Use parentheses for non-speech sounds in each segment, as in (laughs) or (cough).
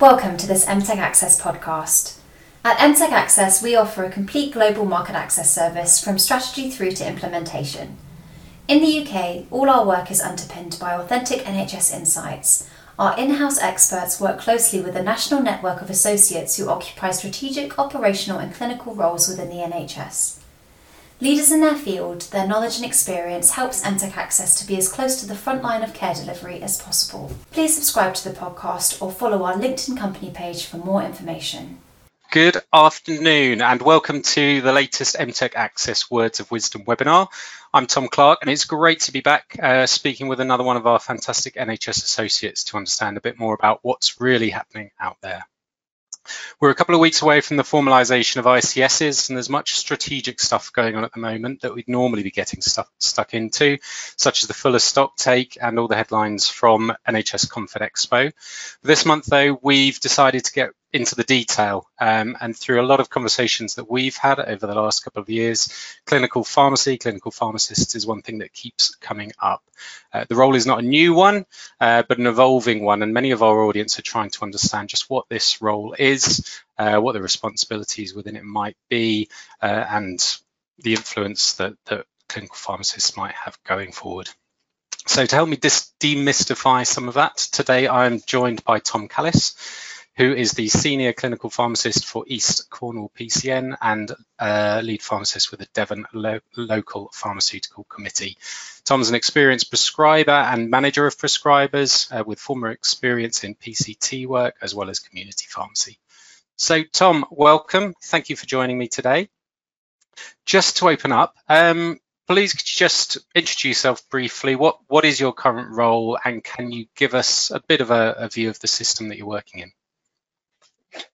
Welcome to this MTech Access podcast. At MTech Access, we offer a complete global market access service from strategy through to implementation. In the UK, all our work is underpinned by authentic NHS insights. Our in house experts work closely with a national network of associates who occupy strategic, operational, and clinical roles within the NHS. Leaders in their field, their knowledge and experience helps MTech Access to be as close to the front line of care delivery as possible. Please subscribe to the podcast or follow our LinkedIn company page for more information. Good afternoon and welcome to the latest MTech Access Words of Wisdom webinar. I'm Tom Clark and it's great to be back uh, speaking with another one of our fantastic NHS associates to understand a bit more about what's really happening out there. We're a couple of weeks away from the formalisation of ICSs, and there's much strategic stuff going on at the moment that we'd normally be getting stuck, stuck into, such as the fuller stock take and all the headlines from NHS Confed Expo. This month, though, we've decided to get into the detail. Um, and through a lot of conversations that we've had over the last couple of years, clinical pharmacy, clinical pharmacists is one thing that keeps coming up. Uh, the role is not a new one, uh, but an evolving one. And many of our audience are trying to understand just what this role is, uh, what the responsibilities within it might be, uh, and the influence that, that clinical pharmacists might have going forward. So to help me demystify some of that, today I'm joined by Tom Callis who is the Senior Clinical Pharmacist for East Cornwall PCN and uh, Lead Pharmacist with the Devon Lo Local Pharmaceutical Committee. Tom's an experienced prescriber and manager of prescribers uh, with former experience in PCT work as well as community pharmacy. So Tom, welcome. Thank you for joining me today. Just to open up, um, please could you just introduce yourself briefly? What what is your current role, and can you give us a bit of a, a view of the system that you're working in?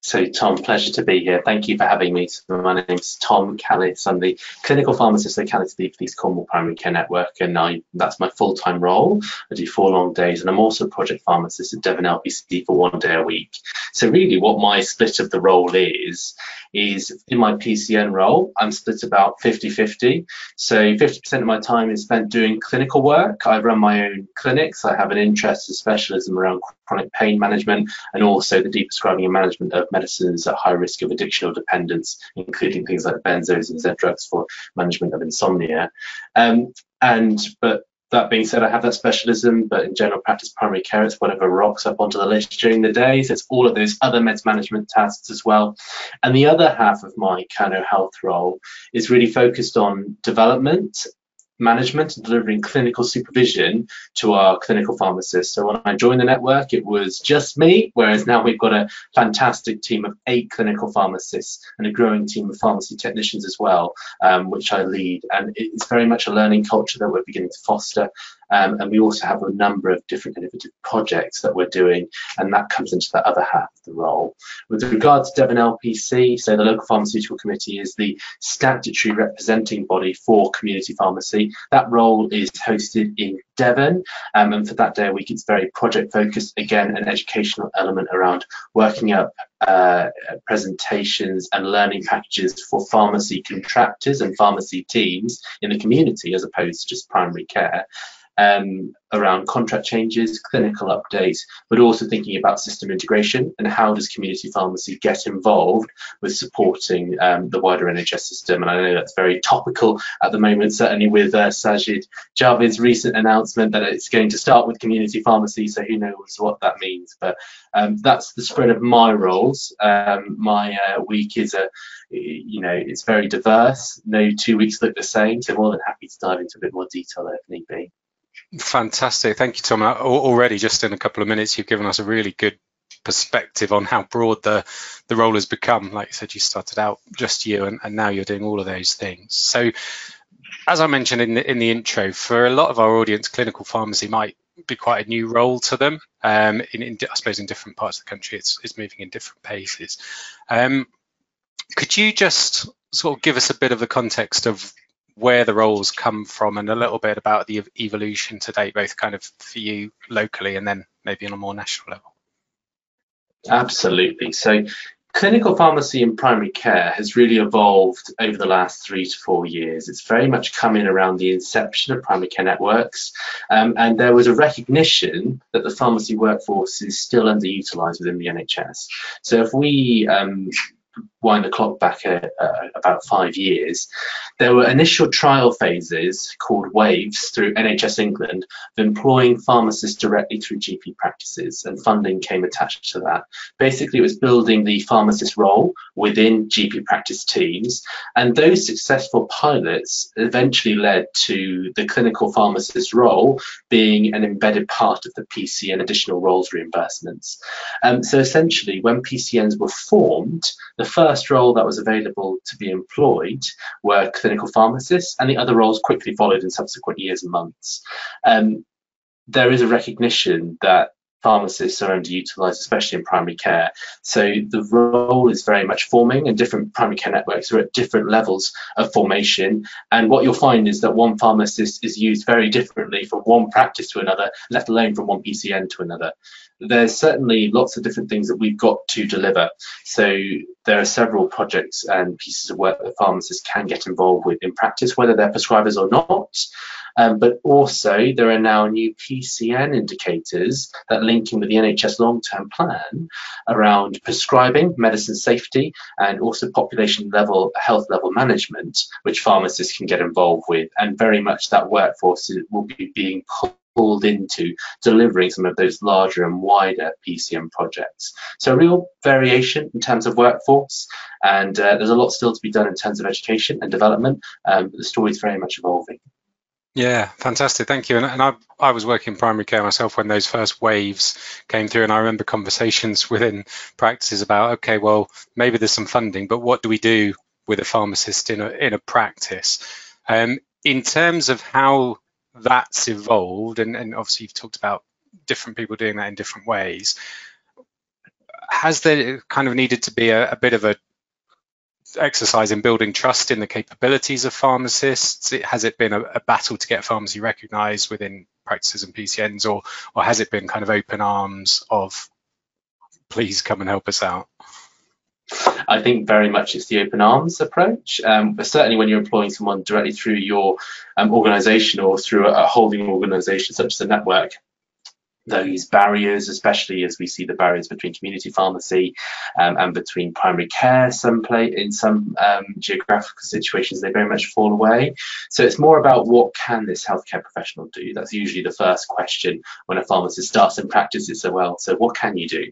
So, Tom, pleasure to be here. Thank you for having me. My name is Tom Callis. I'm the clinical pharmacist at Callis the East Cornwall Primary Care Network, and I, that's my full time role. I do four long days, and I'm also a project pharmacist at Devon LPC for one day a week. So, really, what my split of the role is, is in my PCN role, I'm split about 50 50. So, 50% of my time is spent doing clinical work. I run my own clinics, I have an interest and specialism around chronic pain management and also the deprescribing and management of medicines at high risk of addiction or dependence, including things like benzos and Z drugs for management of insomnia. Um, and but that being said, I have that specialism, but in general practice, primary care, it's whatever rocks up onto the list during the day. So it's all of those other meds management tasks as well. And the other half of my Cano Health role is really focused on development management and delivering clinical supervision to our clinical pharmacists. So when I joined the network, it was just me, whereas now we've got a fantastic team of eight clinical pharmacists and a growing team of pharmacy technicians as well, um, which I lead. And it's very much a learning culture that we're beginning to foster um, and we also have a number of different innovative projects that we're doing, and that comes into the other half of the role. With regard to Devon LPC, so the Local Pharmaceutical Committee is the statutory representing body for community pharmacy. That role is hosted in Devon, um, and for that day a week, it's very project focused. Again, an educational element around working up uh, presentations and learning packages for pharmacy contractors and pharmacy teams in the community as opposed to just primary care um, around contract changes, clinical updates, but also thinking about system integration and how does community pharmacy get involved with supporting um, the wider NHS system. And I know that's very topical at the moment, certainly with uh, Sajid Javid's recent announcement that it's going to start with community pharmacy. So who knows what that means? But um, that's the spread of my roles. Um, my uh, week is a you know, it's very diverse. No two weeks look the same. So more than happy to dive into a bit more detail if need be. Fantastic. Thank you, Tom. Already, just in a couple of minutes, you've given us a really good perspective on how broad the, the role has become. Like you said, you started out just you, and, and now you're doing all of those things. So, as I mentioned in the, in the intro, for a lot of our audience, clinical pharmacy might be quite a new role to them. Um, in, in, I suppose in different parts of the country, it's, it's moving in different paces. Um, could you just sort of give us a bit of the context of where the roles come from and a little bit about the evolution to date, both kind of for you locally and then maybe on a more national level. Absolutely. So clinical pharmacy in primary care has really evolved over the last three to four years. It's very much come in around the inception of primary care networks, um, and there was a recognition that the pharmacy workforce is still underutilised within the NHS. So if we um, wind the clock back uh, uh, about five years, there were initial trial phases called waves through NHS England of employing pharmacists directly through GP practices, and funding came attached to that. Basically, it was building the pharmacist role within GP practice teams, and those successful pilots eventually led to the clinical pharmacist role being an embedded part of the PCN additional roles reimbursements. Um, so essentially, when PCNs were formed, the first role that was available to be employed were clinical pharmacists, and the other roles quickly followed in subsequent years and months. Um, there is a recognition that pharmacists are underutilized, especially in primary care. So the role is very much forming, and different primary care networks are at different levels of formation. And what you'll find is that one pharmacist is used very differently from one practice to another, let alone from one PCN to another. There's certainly lots of different things that we've got to deliver. So there are several projects and pieces of work that pharmacists can get involved with in practice, whether they're prescribers or not. Um, but also, there are now new PCN indicators that link in with the NHS long term plan around prescribing, medicine safety, and also population level health level management, which pharmacists can get involved with. And very much that workforce will be being pulled into delivering some of those larger and wider PCN projects. So, real variation in terms of workforce, and uh, there's a lot still to be done in terms of education and development. Um, the story is very much evolving. Yeah, fantastic. Thank you. And, and I, I was working in primary care myself when those first waves came through, and I remember conversations (laughs) within practices about, okay, well, maybe there's some funding, but what do we do with a pharmacist in a in a practice? Um, in terms of how that's evolved, and, and obviously you've talked about different people doing that in different ways. Has there kind of needed to be a, a bit of a exercise in building trust in the capabilities of pharmacists? Has it been a, a, battle to get pharmacy recognised within practices and PCNs, or or has it been kind of open arms of please come and help us out? I think very much it's the open arms approach. Um, but certainly when you're employing someone directly through your um, organisation or through a, a holding organisation such as a network, those barriers, especially as we see the barriers between community pharmacy um, and between primary care. Some play in some um, geographical situations, they very much fall away. So it's more about what can this healthcare professional do? That's usually the first question when a pharmacist starts in practice. Is so well, so what can you do?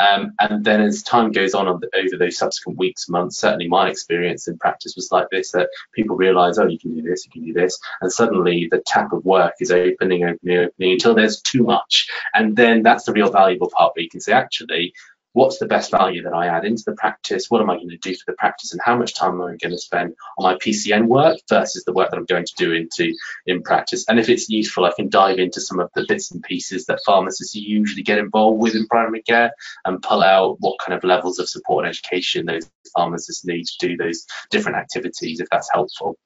Um, and then as time goes on, on the, over those subsequent weeks, months, certainly my experience in practice was like this: that people realise, oh, you can do this, you can do this, and suddenly the tap of work is opening, opening, opening until there's too much and then that's the real valuable part where you can say, actually, what's the best value that I add into the practice? What am I going to do for the practice? And how much time am I going to spend on my PCN work versus the work that I'm going to do into in practice? And if it's useful, I can dive into some of the bits and pieces that pharmacists usually get involved with in primary care and pull out what kind of levels of support and education those pharmacists need to do those different activities if that's helpful.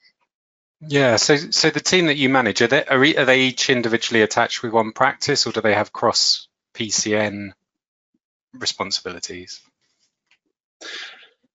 Yeah, so so the team that you manage are they are, are they each individually attached with one practice, or do they have cross PCN responsibilities?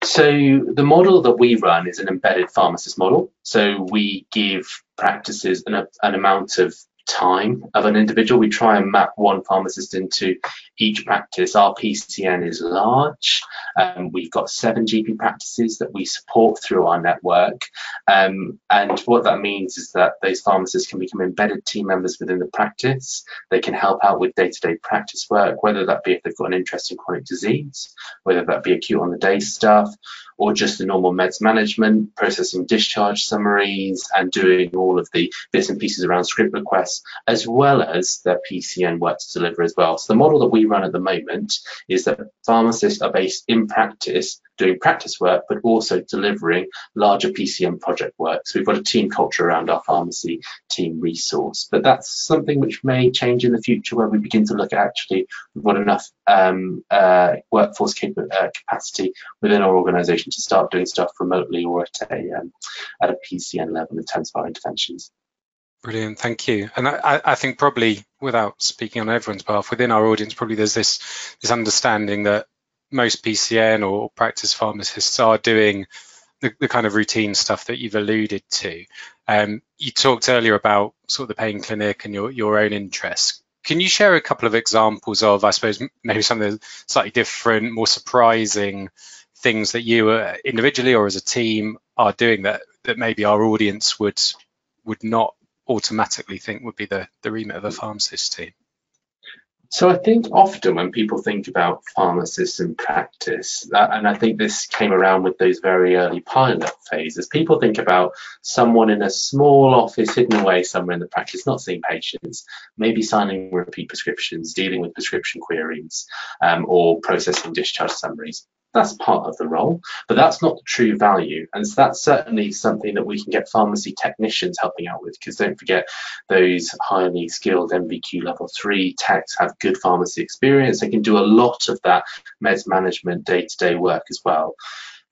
So the model that we run is an embedded pharmacist model. So we give practices an, an amount of time of an individual. We try and map one pharmacist into each practice. Our PCN is large. Um, we've got seven GP practices that we support through our network. Um, and what that means is that those pharmacists can become embedded team members within the practice. They can help out with day to day practice work, whether that be if they've got an interest in chronic disease, whether that be acute on the day stuff, or just the normal meds management, processing discharge summaries, and doing all of the bits and pieces around script requests, as well as their PCN work to deliver as well. So the model that we run at the moment is that pharmacists are based in practice doing practice work, but also delivering larger PCN project work. So we've got a team culture around our pharmacy team resource. But that's something which may change in the future where we begin to look at actually we've got enough um, uh, workforce cap- uh, capacity within our organisation to start doing stuff remotely or at a um, at a PCN level in terms of our interventions. Brilliant, thank you. And I, I, think probably, without speaking on everyone's behalf, within our audience, probably there's this this understanding that most PCN or practice pharmacists are doing the, the kind of routine stuff that you've alluded to. Um, you talked earlier about sort of the pain clinic and your, your own interests. Can you share a couple of examples of, I suppose, maybe something slightly different, more surprising things that you uh, individually or as a team are doing that that maybe our audience would would not automatically think would be the, the remit of a pharmacist team? So I think often when people think about pharmacists in practice, and I think this came around with those very early pilot phases, people think about someone in a small office hidden away somewhere in the practice, not seeing patients, maybe signing repeat prescriptions, dealing with prescription queries, um, or processing discharge summaries that's part of the role, but that's not the true value. And so that's certainly something that we can get pharmacy technicians helping out with, because don't forget those highly skilled NVQ level three techs have good pharmacy experience. They can do a lot of that meds management day to day work as well.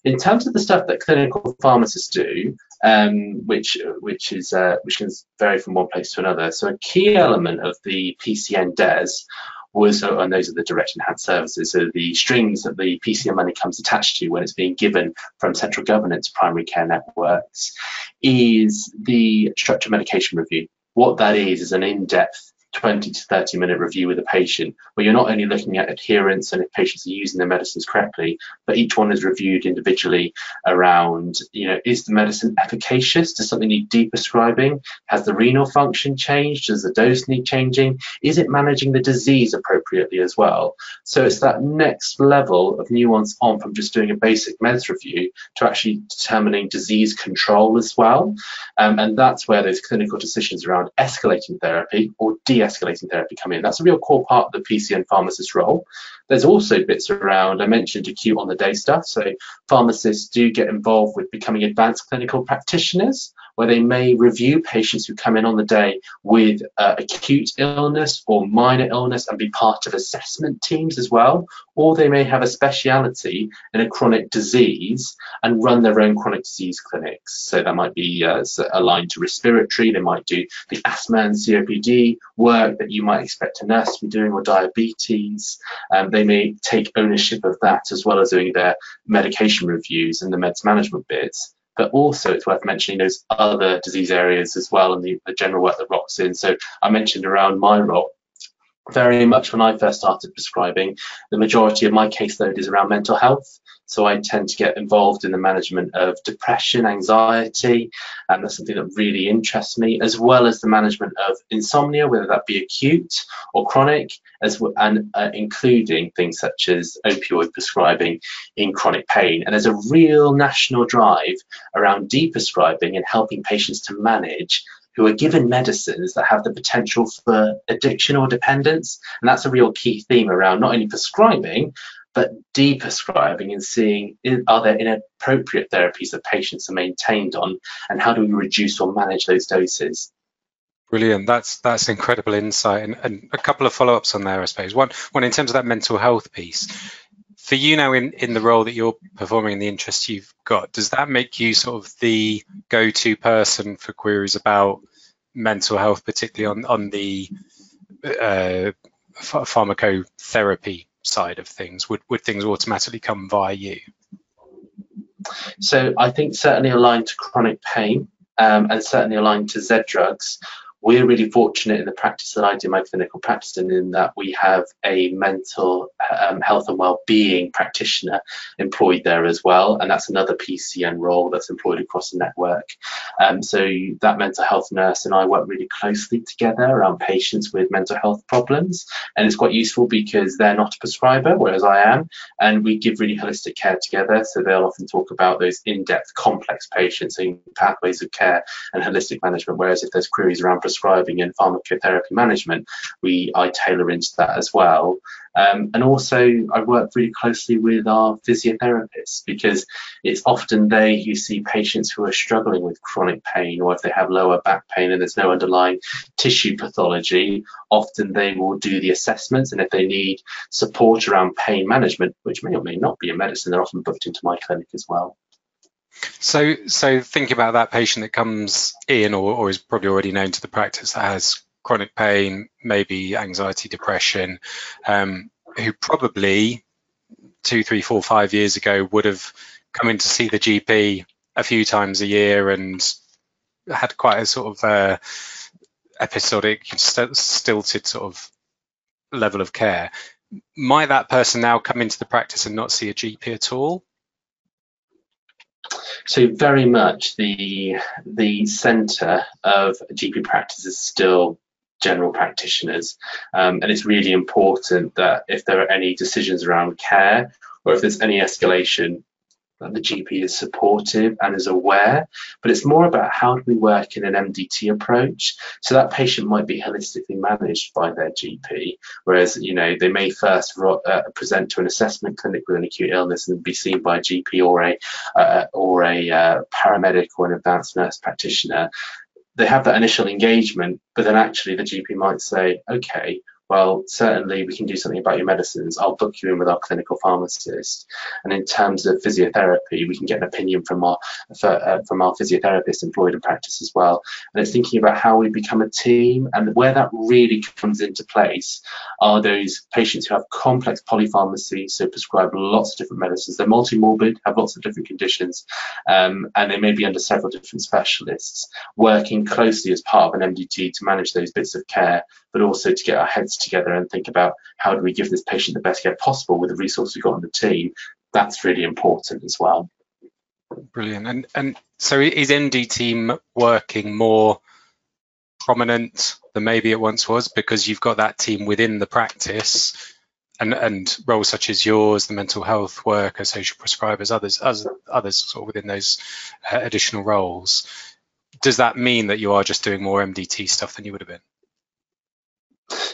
In terms of the stuff that clinical pharmacists do, um, which which is uh, which can vary from one place to another. So a key element of the PCN DES was, and uh, those are the direct enhanced services, so the strings that the PCN money comes attached to when it's being given from central government to primary care networks, is the structured medication review. What that is is an in-depth 20 to 30 minute review with a patient where you're not only looking at adherence and if patients are using their medicines correctly, but each one is reviewed individually around, you know, is the medicine efficacious? Does something need deprescribing? Has the renal function changed? Does the dose need changing? Is it managing the disease appropriately as well? So it's that next level of nuance on from just doing a basic meds review to actually determining disease control as well. Um, and that's where those clinical decisions around escalating therapy or de de-escalating therapy come in. That's a real core part of the PCN pharmacist role. There's also bits around, I mentioned acute on the day stuff. So pharmacists do get involved with becoming advanced clinical practitioners where they may review patients who come in on the day with uh, acute illness or minor illness and be part of assessment teams as well. Or they may have a speciality in a chronic disease and run their own chronic disease clinics. So that might be uh, aligned to respiratory, they might do the asthma and COPD work that you might expect a nurse to be doing or diabetes. Um, they may take ownership of that as well as doing their medication reviews and the meds management bits but also it's worth mentioning those other disease areas as well and the, the general work that Rock's in. So I mentioned around my role, very much when I first started prescribing, the majority of my caseload is around mental health. So I tend to get involved in the management of depression, anxiety, and that's something that really interests me, as well as the management of insomnia, whether that be acute or chronic, as well, and uh, including things such as opioid prescribing in chronic pain. And there's a real national drive around deprescribing and helping patients to manage who are given medicines that have the potential for addiction or dependence. And that's a real key theme around not only prescribing, but deprescribing and seeing are there inappropriate therapies that patients are maintained on and how do we reduce or manage those doses. Brilliant. That's that's incredible insight and, and a couple of follow-ups on there, I suppose. One one in terms of that mental health piece. For you now in, in the role that you're performing and the interest you've got, does that make you sort of the go-to person for queries about mental health, particularly on, on the uh, pharmacotherapy side of things? Would, would things automatically come via you? So I think certainly aligned to chronic pain um, and certainly aligned to Z drugs, we're really fortunate in the practice that I do my clinical practice in, in that we have a mental um, health and well-being practitioner employed there as well, and that's another PCN role that's employed across the network. Um, so that mental health nurse and I work really closely together around patients with mental health problems, and it's quite useful because they're not a prescriber, whereas I am, and we give really holistic care together. So they'll often talk about those in-depth, complex patients, in pathways of care and holistic management. Whereas if there's queries around prescribing and pharmacotherapy management, we I tailor into that as well. Um, and also, I work really closely with our physiotherapists because it's often they who see patients who are struggling with chronic pain, or if they have lower back pain and there's no underlying tissue pathology, often they will do the assessments. And if they need support around pain management, which may or may not be a medicine, they're often booked into my clinic as well. So, so think about that patient that comes in or, or is probably already known to the practice that has chronic pain, maybe anxiety, depression, um, who probably two, three, four, five years ago would have come in to see the GP a few times a year and had quite a sort of uh, episodic, st- stilted sort of level of care. Might that person now come into the practice and not see a GP at all? So very much the the centre of GP practice is still general practitioners, um, and it's really important that if there are any decisions around care or if there's any escalation, that the GP is supportive and is aware, but it's more about how do we work in an MDT approach. So that patient might be holistically managed by their GP, whereas you know they may first uh, present to an assessment clinic with an acute illness and be seen by a GP or a uh, or a uh, paramedic or an advanced nurse practitioner. They have that initial engagement, but then actually the GP might say, okay, well, certainly we can do something about your medicines. I'll book you in with our clinical pharmacist. And in terms of physiotherapy, we can get an opinion from our uh, from our physiotherapist employed in practice as well. And it's thinking about how we become a team and where that really comes into place are those patients who have complex polypharmacy, so prescribe lots of different medicines. They're multimorbid, have lots of different conditions, um, and they may be under several different specialists, working closely as part of an MDT to manage those bits of care, but also to get our heads together and think about how do we give this patient the best care possible with the resources we've got on the team. That's really important as well. Brilliant. And and so is MDT team working more prominent than maybe it once was because you've got that team within the practice and and roles such as yours, the mental health worker, social prescribers, others, others, others sort of within those uh, additional roles. Does that mean that you are just doing more MDT stuff than you would have been?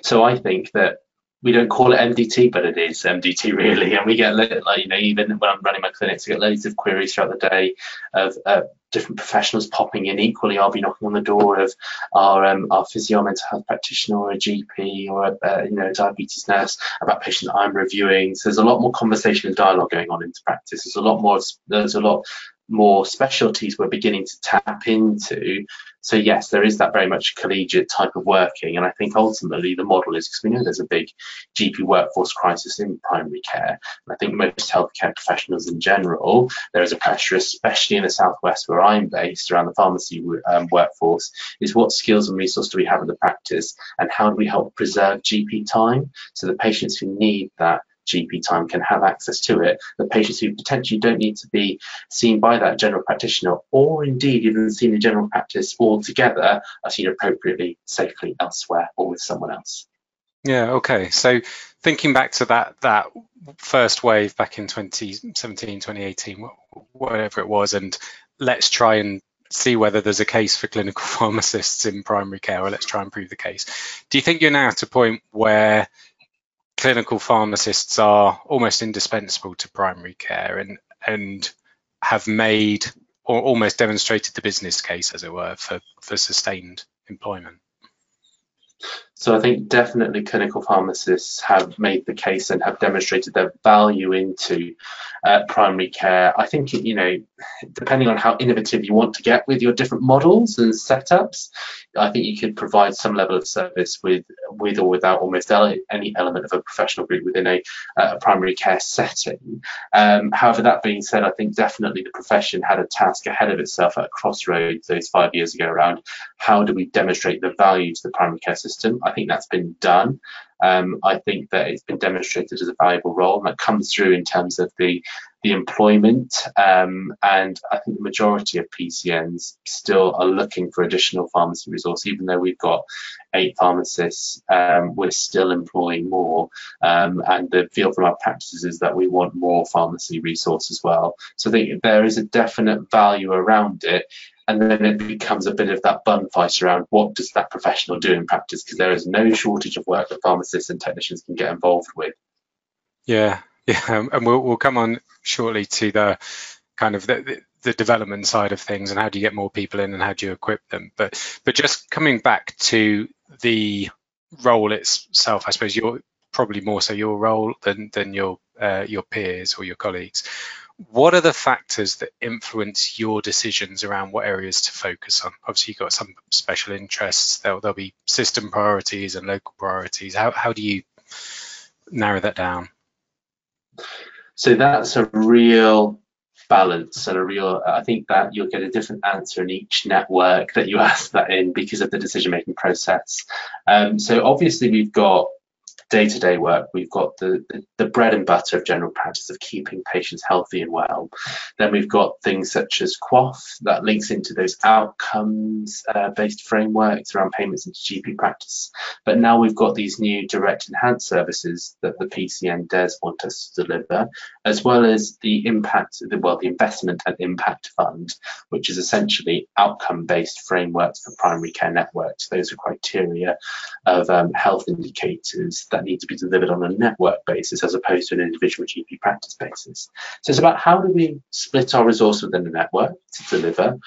So I think that we don't call it MDT, but it is MDT (laughs) really. And we get like you know even when I'm running my clinics, I get loads of queries throughout the day of uh, different professionals popping in. Equally, I'll be knocking on the door of our um, our physio mental health practitioner or a GP or a uh, you know diabetes nurse about patients I'm reviewing. So there's a lot more conversation and dialogue going on into practice. There's a lot more. There's a lot more specialties we're beginning to tap into so yes, there is that very much collegiate type of working, and I think ultimately the model is because we know there's a big GP workforce crisis in primary care. And I think most healthcare professionals in general, there is a pressure, especially in the southwest where I'm based, around the pharmacy um, workforce, is what skills and resources do we have in the practice, and how do we help preserve GP time so the patients who need that GP time can have access to it. The patients who potentially don't need to be seen by that general practitioner or indeed even seen in general practice altogether are seen appropriately, safely elsewhere or with someone else. Yeah, okay. So thinking back to that that first wave back in 2017, 2018, whatever it was, and let's try and see whether there's a case for clinical (laughs) pharmacists in primary care, or let's try and prove the case. Do you think you're now at a point where clinical pharmacists are almost indispensable to primary care and and have made or almost demonstrated the business case, as it were, for, for sustained employment. So I think definitely clinical pharmacists have made the case and have demonstrated their value into uh, primary care. I think, you know, depending on how innovative you want to get with your different models and setups, I think you could provide some level of service with, with or without almost any element of a professional group within a, a primary care setting. Um, however, that being said, I think definitely the profession had a task ahead of itself at a crossroads those five years ago around how do we demonstrate the value to the primary care system. I think that's been done. Um, I think that it's been demonstrated as a valuable role, and that comes through in terms of the the employment. Um, and I think the majority of PCNs still are looking for additional pharmacy resource, even though we've got eight pharmacists, um, we're still employing more. Um, and the feel from our practices is that we want more pharmacy resource as well. So I think there is a definite value around it and then it becomes a bit of that bun fight around what does that professional do in practice because there is no shortage of work that pharmacists and technicians can get involved with. Yeah, yeah, and we'll we'll come on shortly to the kind of the, the development side of things and how do you get more people in and how do you equip them. But but just coming back to the role itself, I suppose you're probably more so your role than than your uh, your peers or your colleagues what are the factors that influence your decisions around what areas to focus on? Obviously, you've got some special interests. There'll, there'll be system priorities and local priorities. How, how do you narrow that down? So that's a real balance and a real i think that you'll get a different answer in each network that you (laughs) ask that in because of the decision making process um, so obviously we've got day-to-day work we've got the, the, the bread and butter of general practice of keeping patients healthy and well. Then we've got things such as QoF that links into those outcomes uh, frameworks around payments into gp practice. But now we've got these new direct enhanced services that the pcn does want us to deliver as well as the impact well the investment and impact fund which is essentially outcome based frameworks for primary care networks. Those are criteria of um, health indicators that that need to be delivered on a network basis as opposed to an individual GP practice basis. So it's about how do we split our resource within the network to deliver?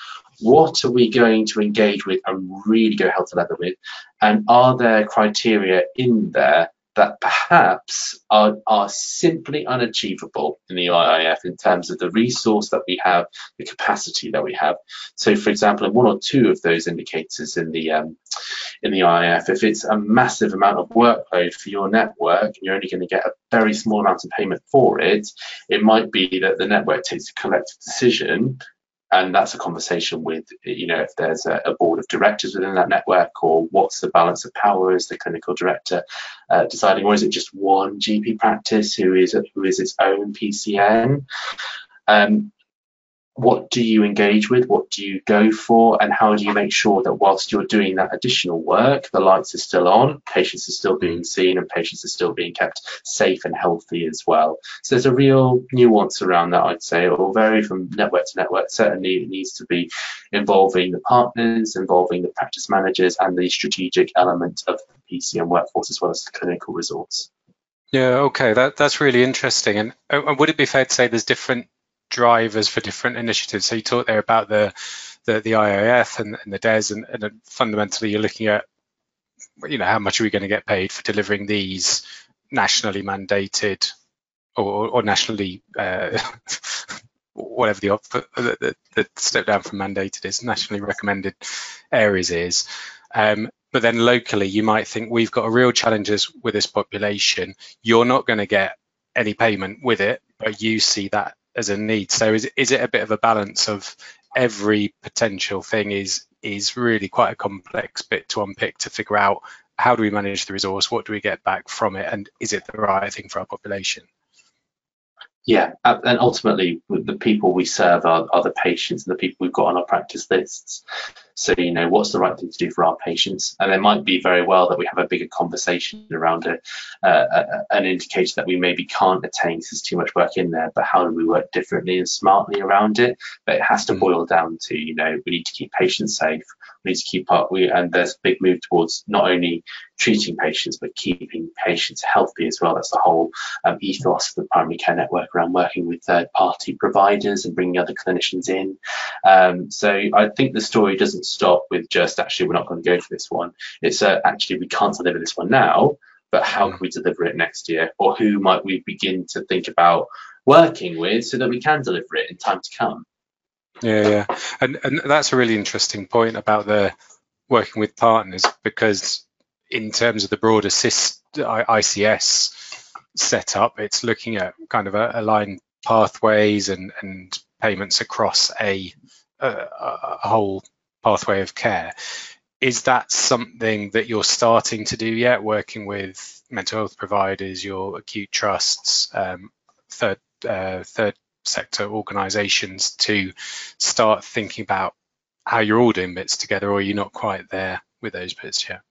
What are we going to engage with and really go hell to leather with? And are there criteria in there that perhaps are, are simply unachievable in the IIF in terms of the resource that we have, the capacity that we have. So, for example, in one or two of those indicators in the um, in the IIF, if it's a massive amount of workload for your network and you're only going to get a very small amount of payment for it, it might be that the network takes a collective decision and that's a conversation with you know if there's a, a, board of directors within that network or what's the balance of power? Is the clinical director uh, deciding or is it just one gp practice who is who is its own pcn um, what do you engage with, what do you go for, and how do you make sure that whilst you're doing that additional work, the lights are still on, patients are still being seen, and patients are still being kept safe and healthy as well. So there's a real nuance around that, I'd say. It will vary from network to network. Certainly, it needs to be involving the partners, involving the practice managers, and the strategic element of the PCN workforce as well as the clinical resource. Yeah, okay, that that's really interesting. And, and would it be fair to say there's different drivers for different initiatives. So you talked there about the the, the IIF and, and the DES, and, and, fundamentally you're looking at, you know, how much are we going to get paid for delivering these nationally mandated or, or nationally, uh, (laughs) whatever the, the, the, step down from mandated is, nationally recommended areas is. Um, but then locally, you might think we've got a real challenges with this population. You're not going to get any payment with it, but you see that as a need. So is is it a bit of a balance of every potential thing is is really quite a complex bit to unpick to figure out how do we manage the resource, what do we get back from it, and is it the right thing for our population? Yeah, uh, and ultimately the people we serve are, are the patients and the people we've got on our practice lists. So, you know, what's the right thing to do for our patients? And it might be very well that we have a bigger conversation around a, uh, an indicator that we maybe can't attain because there's too much work in there, but how do we work differently and smartly around it? But it has to mm. boil down to, you know, we need to keep patients safe. We need to keep up. We, and there's a big move towards not only treating patients, but keeping patients healthy as well. That's the whole um, ethos of the primary care network around working with third party providers and bringing other clinicians in. Um, so I think the story doesn't stop with just actually we're not going to go for this one. It's uh, actually we can't deliver this one now, but how mm. can we deliver it next year? Or who might we begin to think about working with so that we can deliver it in time to come? Yeah, yeah, and and that's a really interesting point about the working with partners because in terms of the broader ICS setup, it's looking at kind of aligned pathways and and payments across a, a, a whole pathway of care. Is that something that you're starting to do yet, working with mental health providers, your acute trusts, um, third uh, third sector organisations to start thinking about how you're all doing bits together, or you're not quite there with those bits yet?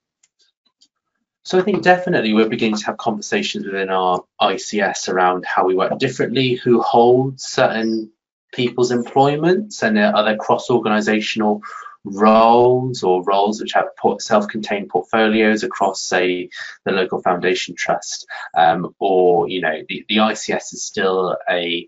So I think definitely we're beginning to have conversations within our ICS around how we work differently, who holds certain people's employments, and are there cross-organisational roles or roles which have self-contained portfolios across, say, the local foundation trust, um, or you know, the, the ICS is still a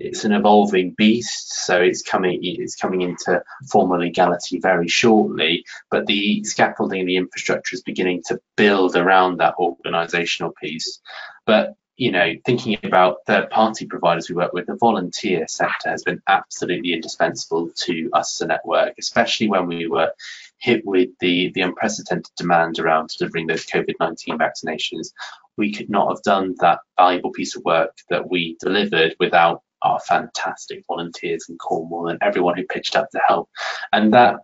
it's an evolving beast, so it's coming it's coming into formal legality very shortly. But the scaffolding the infrastructure is beginning to build around that organisational piece. But you know, thinking about third party providers we work with, the volunteer sector has been absolutely indispensable to us as a network, especially when we were hit with the, the unprecedented demand around delivering those COVID 19 vaccinations we could not have done that valuable piece of work that we delivered without our fantastic volunteers in Cornwall and everyone who pitched up to help. And that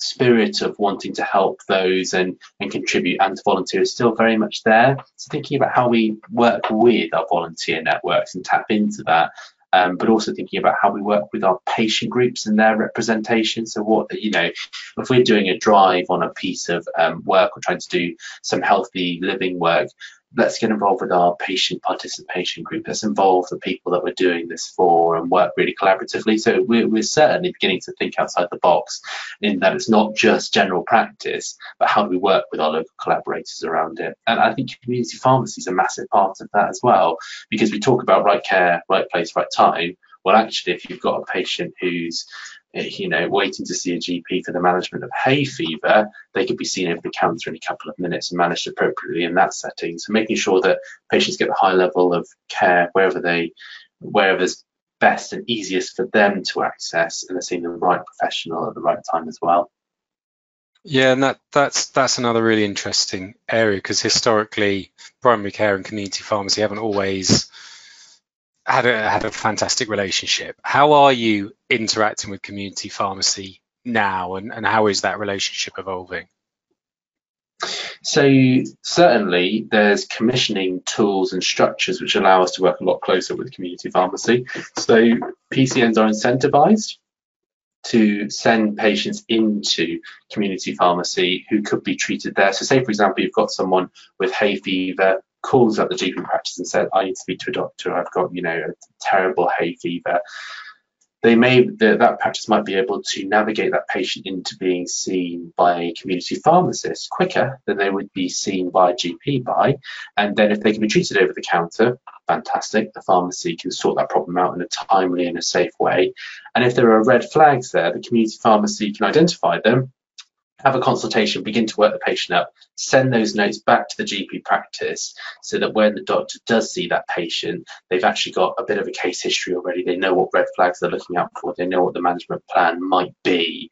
spirit of wanting to help those and, and contribute and to volunteer is still very much there. So thinking about how we work with our volunteer networks and tap into that um, but also thinking about how we work with our patient groups and their representation. So what, you know, if we're doing a drive on a piece of um, work or trying to do some healthy living work, let's get involved with our patient participation group. Let's involve the people that we're doing this for and work really collaboratively. So we're, we're, certainly beginning to think outside the box in that it's not just general practice, but how do we work with our local collaborators around it? And I think community pharmacy is a massive part of that as well, because we talk about right care, right place, right time. Well, actually, if you've got a patient who's you know, waiting to see a GP for the management of hay fever, they could be seen over the counter in a couple of minutes and managed appropriately in that setting. So making sure that patients get the high level of care wherever they, wherever best and easiest for them to access, and they're seeing the right professional at the right time as well. Yeah, and that, that's that's another really interesting area because historically, primary care and community pharmacy haven't always had a had a fantastic relationship. How are you interacting with community pharmacy now, and, and how is that relationship evolving? So certainly there's commissioning tools and structures which allow us to work a lot closer with community pharmacy. So PCNs are incentivized to send patients into community pharmacy who could be treated there. So say for example you've got someone with hay fever calls up the GP practice and said, I need to speak to a doctor, I've got, you know, a terrible hay fever, they may, the, that practice might be able to navigate that patient into being seen by a community pharmacist quicker than they would be seen by a GP by. And then if they can be treated over the counter, fantastic, the pharmacy can sort that problem out in a timely and a safe way. And if there are red flags there, the community pharmacy can identify them have a consultation, begin to work the patient up, send those notes back to the GP practice so that when the doctor does see that patient, they've actually got a bit of a case history already. They know what red flags they're looking out for. They know what the management plan might be.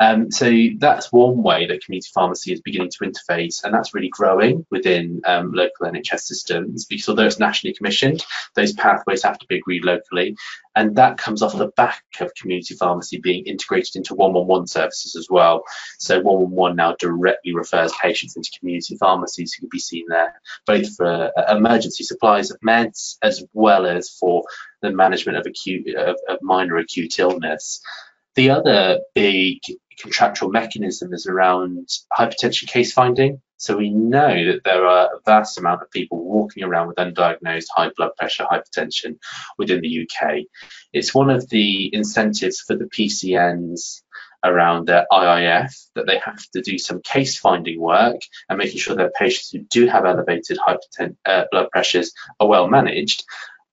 Um, so that's one way that community pharmacy is beginning to interface, and that's really growing within um, local NHS systems because although it's nationally commissioned, those pathways have to be agreed locally. And that comes off the back of community pharmacy being integrated into 111 services as well. So 111 now directly refers patients into community pharmacies who can be seen there, both for uh, emergency supplies of meds as well as for the management of acute of, of minor acute illness. The other big contractual mechanism is around hypertension case finding. So we know that there are a vast amount of people walking around with undiagnosed high blood pressure, hypertension within the UK. It's one of the incentives for the PCNs around their IIF that they have to do some case finding work and making sure that patients who do have elevated uh, blood pressures are well managed.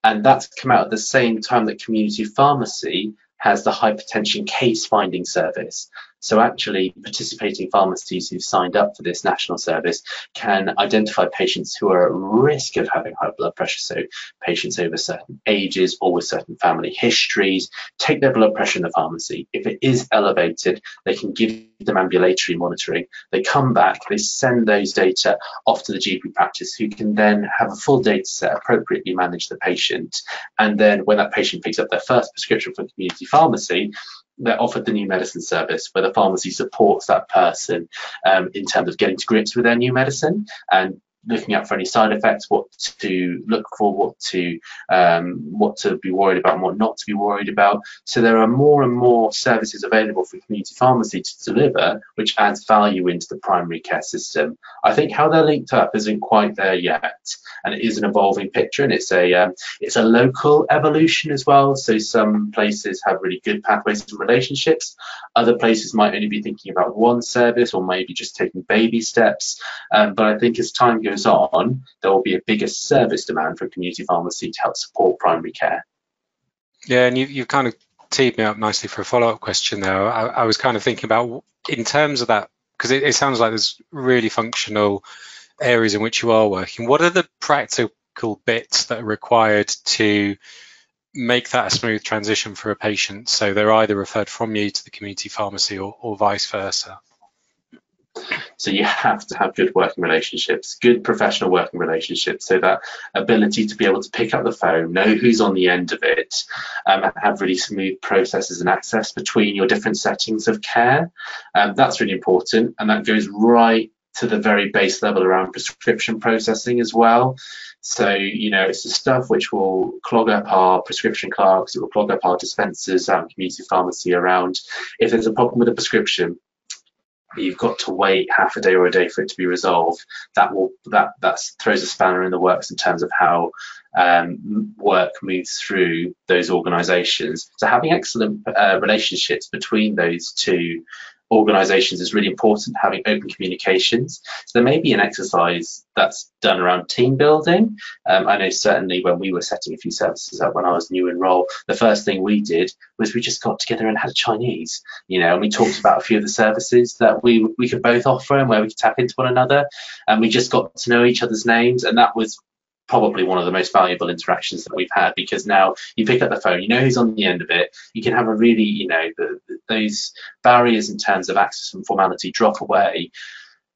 And that's come out at the same time that community pharmacy has the hypertension case finding service. So actually participating pharmacies who've signed up for this national service can identify patients who are at risk of having high blood pressure. So patients over certain ages or with certain family histories, take their blood pressure in the pharmacy. If it is elevated, they can give them ambulatory monitoring. They come back, they send those data off to the GP practice who can then have a full data set, appropriately manage the patient. And then when that patient picks up their first prescription from community pharmacy, they're offered the new medicine service where the pharmacy supports that person um, in terms of getting to grips with their new medicine. And looking out for any side effects, what to look for, what to um, what to be worried about, and what not to be worried about. So there are more and more services available for community pharmacy to deliver, which adds value into the primary care system. I think how they're linked up isn't quite there yet, and it is an evolving picture, and it's a um, it's a local evolution as well. So some places have really good pathways and relationships, other places might only be thinking about one service or maybe just taking baby steps. Um, but I think as time goes goes on, there will be a bigger service demand for community pharmacy to help support primary care. Yeah, and you, you kind of teed me up nicely for a follow-up question there. I, I was kind of thinking about in terms of that, because it, it sounds like there's really functional areas in which you are working. What are the practical bits that are required to make that a smooth transition for a patient so they're either referred from you to the community pharmacy or, or vice versa? So you have to have good working relationships, good professional working relationships, so that ability to be able to pick up the phone, know who's on the end of it, um, and have really smooth processes and access between your different settings of care. Um, that's really important, and that goes right to the very base level around prescription processing as well. So, you know, it's the stuff which will clog up our prescription clerks, it will clog up our dispensers in community pharmacy around. If there's a problem with a prescription, you've got to wait half a day or a day for it to be resolved. That will that that throws a spanner in the works in terms of how um, work moves through those organisations. So having excellent uh, relationships between those two organizations is really important having open communications. So there may be an exercise that's done around team building. Um, I know certainly when we were setting a few services up when I was new in role, the first thing we did was we just got together and had a Chinese, you know, and we talked about a few of the services that we we could both offer and where we could tap into one another. And we just got to know each other's names. And that was probably one of the most valuable interactions that we've had because now you pick up the phone, you know who's on the end of it, you can have a really, you know, the, those barriers in terms of access and formality drop away.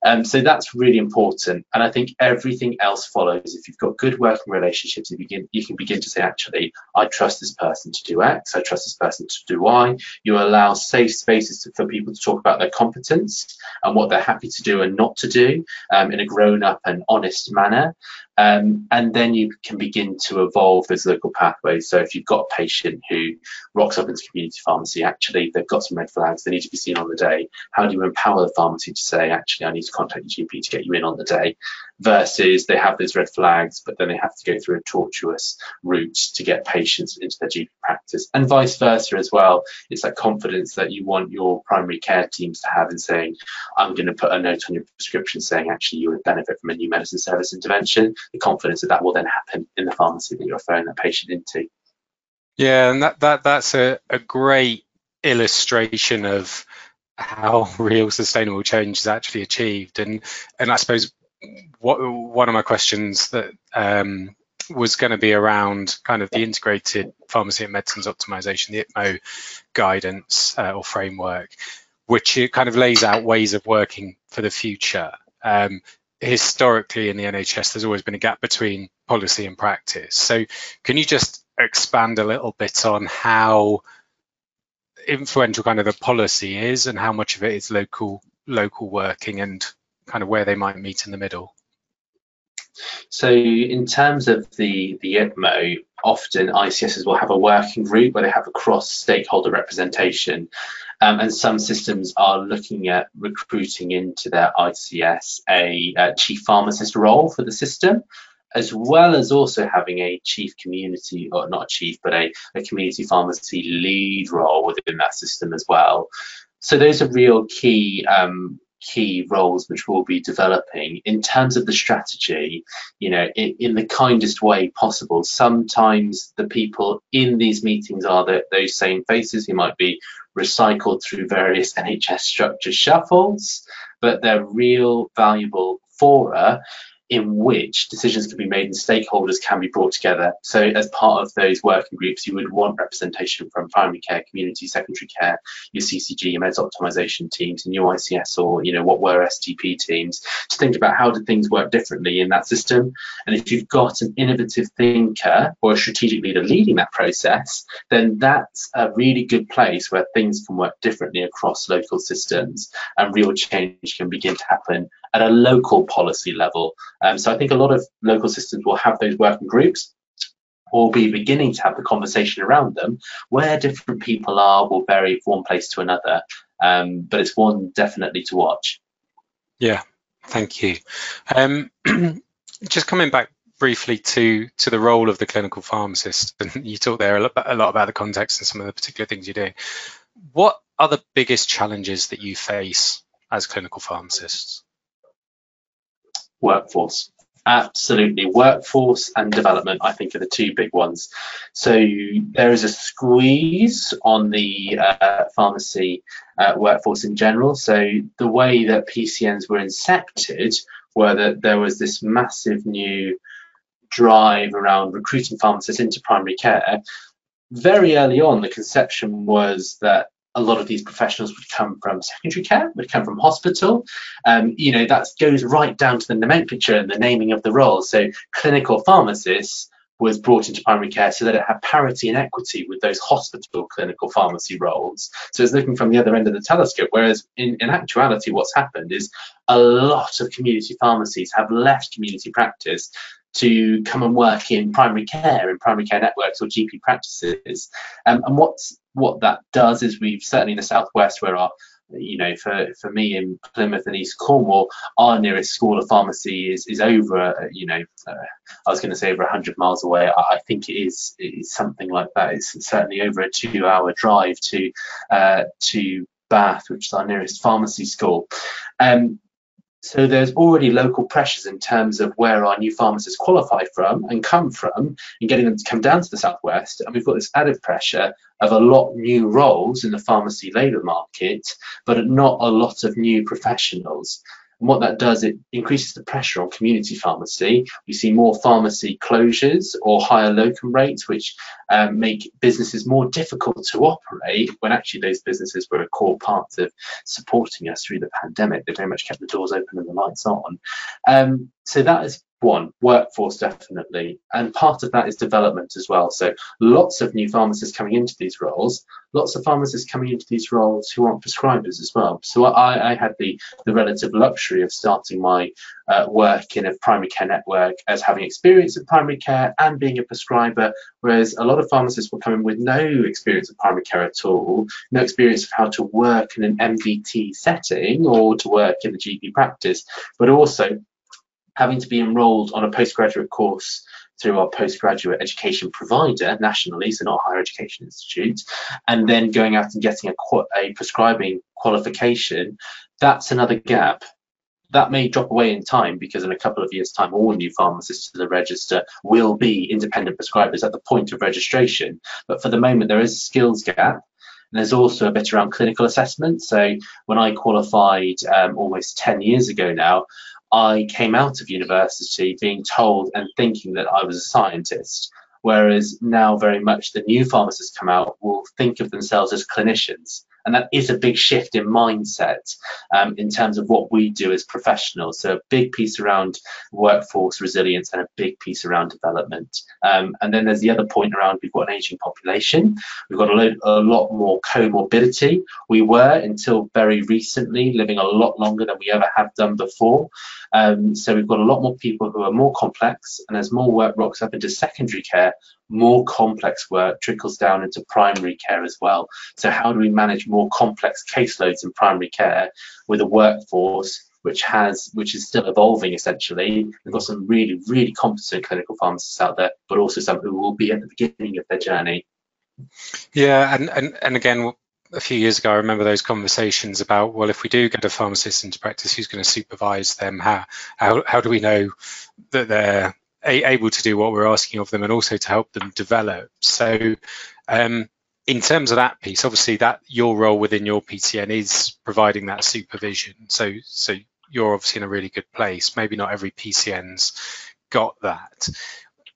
Um, so that's really important. And I think everything else follows. If you've got good working relationships, you begin you can begin to say, actually, I trust this person to do X, I trust this person to do Y. You allow safe spaces to, for people to talk about their competence and what they're happy to do and not to do um, in a grown up and honest manner. Um, and then you can begin to evolve those local pathways. So if you've got a patient who rocks up into community pharmacy, actually they've got some red flags, they need to be seen on the day. How do you empower the pharmacy to say, actually, I need to contact your GP to get you in on the day? Versus they have those red flags, but then they have to go through a tortuous route to get patients into their GP practice, and vice versa as well. It's that confidence that you want your primary care teams to have in saying, I'm going to put a note on your prescription saying, actually, you would benefit from a new medicine service intervention the confidence that that will then happen in the pharmacy that you're referring that patient into. Yeah, and that, that that's a, a great illustration of how (laughs) real sustainable change is actually achieved. And and I suppose what one of my questions that um, was going to be around kind of the integrated pharmacy and medicines optimization, the IPMO guidance uh, or framework, which kind of lays out ways of working for the future. Um, historically in the NHS, there's always been a gap between policy and practice. So, can you just expand a little bit on how influential kind of the policy is and how much of it is local local working and kind of where they might meet in the middle? So in terms of the, the IPMO, often ICSs will have a working group where they have a cross stakeholder representation. Um, and some systems are looking at recruiting into their ICS a, a chief pharmacist role for the system as well as also having a chief community, or not chief, but a, a community pharmacy lead role within that system as well. So those are real key um, key roles which we'll be developing in terms of the strategy you know in, in, the kindest way possible. Sometimes the people in these meetings are the, those same faces who might be recycled through various (laughs) nhs structure shuffles but they're real valuable fora in which decisions can be made and stakeholders can be brought together. So as part of those working groups, you would want representation from primary care, community, secondary care, your CCG, your meds optimization teams, and your ICS or, you know, what were STP teams to think about how do things work differently in that system. And if you've got an innovative thinker or a strategic leader leading that process, then that's a really good place where things can work differently across local systems and real change can begin to happen at a local policy level. Um, so I think a lot of local systems will have those working groups or be beginning to have the conversation around them where different people are will vary from one place to another. Um, but it's one definitely to watch. Yeah, thank you. Um, (clears throat) just coming back briefly to to the role of the clinical pharmacist, and (laughs) you talked there a lot, a lot about the context and some of the particular things you're doing. What are the biggest challenges that you face as clinical pharmacists? Workforce. Absolutely. Workforce and development, I think, are the two big ones. So there is a squeeze on the uh, pharmacy uh, workforce in general. So the way that PCNs were incepted were that there was this massive new drive around recruiting pharmacists into primary care. Very early on, the conception was that a lot of these professionals would come from secondary care, would come from hospital. Um, you know, that goes right down to the nomenclature and the naming of the roles. So clinical pharmacists was brought into primary care so that it had parity and equity with those hospital clinical pharmacy roles. So it's looking from the other end of the telescope. Whereas in, in actuality, what's happened is a lot of community pharmacies have left community practice to come and work in primary care, in primary care networks or GP practices. Um, and what's what that does is we've certainly in the southwest where our you know, for, for me in Plymouth and East Cornwall, our nearest school of pharmacy is is over, you know, uh, I was going to say over 100 miles away. I, I think it is, it is something like that. It's certainly over a two-hour drive to uh, to Bath, which is our nearest pharmacy school. Um, so there's already local pressures in terms of where our new pharmacists qualify from and come from and getting them to come down to the southwest. And we've got this added pressure of a lot new roles in the pharmacy labour market, but not a lot of new professionals. And what that does, it increases the pressure on community pharmacy. We see more pharmacy closures or higher locum rates, which um, make businesses more difficult to operate when actually those businesses were a core part of supporting us through the pandemic. They very much kept the doors open and the lights on. Um, so that is one workforce definitely and part of that is development as well. So lots of new pharmacists coming into these roles lots of pharmacists coming into these roles who aren't prescribers as well. So i, I had the the relative luxury of starting my uh, work in a primary care network as having experience in primary care and being a prescriber whereas a lot of pharmacists were coming with no experience of primary care at all no experience of how to work in an MDT setting or to work in a gp practice but also having to be enrolled on a postgraduate course through our postgraduate education provider nationally, so not a higher education institute, and then going out and getting a, a prescribing qualification, that's another gap. That may drop away in time because in a couple of years' time, all new pharmacists to the register will be independent prescribers at the point of registration. But for the moment, there is a skills gap. And there's also a bit around clinical assessment. So when I qualified um, almost 10 years ago now, I came out of university being told and thinking that I was a scientist. Whereas now, very much the new pharmacists come out will think of themselves as clinicians. And that is a big shift in mindset um, in terms of what we do as professionals. So, a big piece around workforce resilience and a big piece around development. Um, and then there's the other point around we've got an aging population, we've got a, lo- a lot more comorbidity. We were, until very recently, living a lot longer than we ever have done before. Um, so we've got a lot more people who are more complex, and as more work rocks up into secondary care, more complex work trickles down into primary care as well. So how do we manage more complex caseloads in primary care with a workforce which has which is still evolving essentially. We've got some really, really competent clinical pharmacists out there, but also some who will be at the beginning of their journey. Yeah, and, and, and again, a few years ago, I remember those conversations about, well, if we do get a pharmacist into practice, who's going to supervise them? How how how do we know that they're able to do what we're asking of them, and also to help them develop? So, um, in terms of that piece, obviously, that your role within your PCN is providing that supervision. So so you're obviously in a really good place. Maybe not every PCN's got that.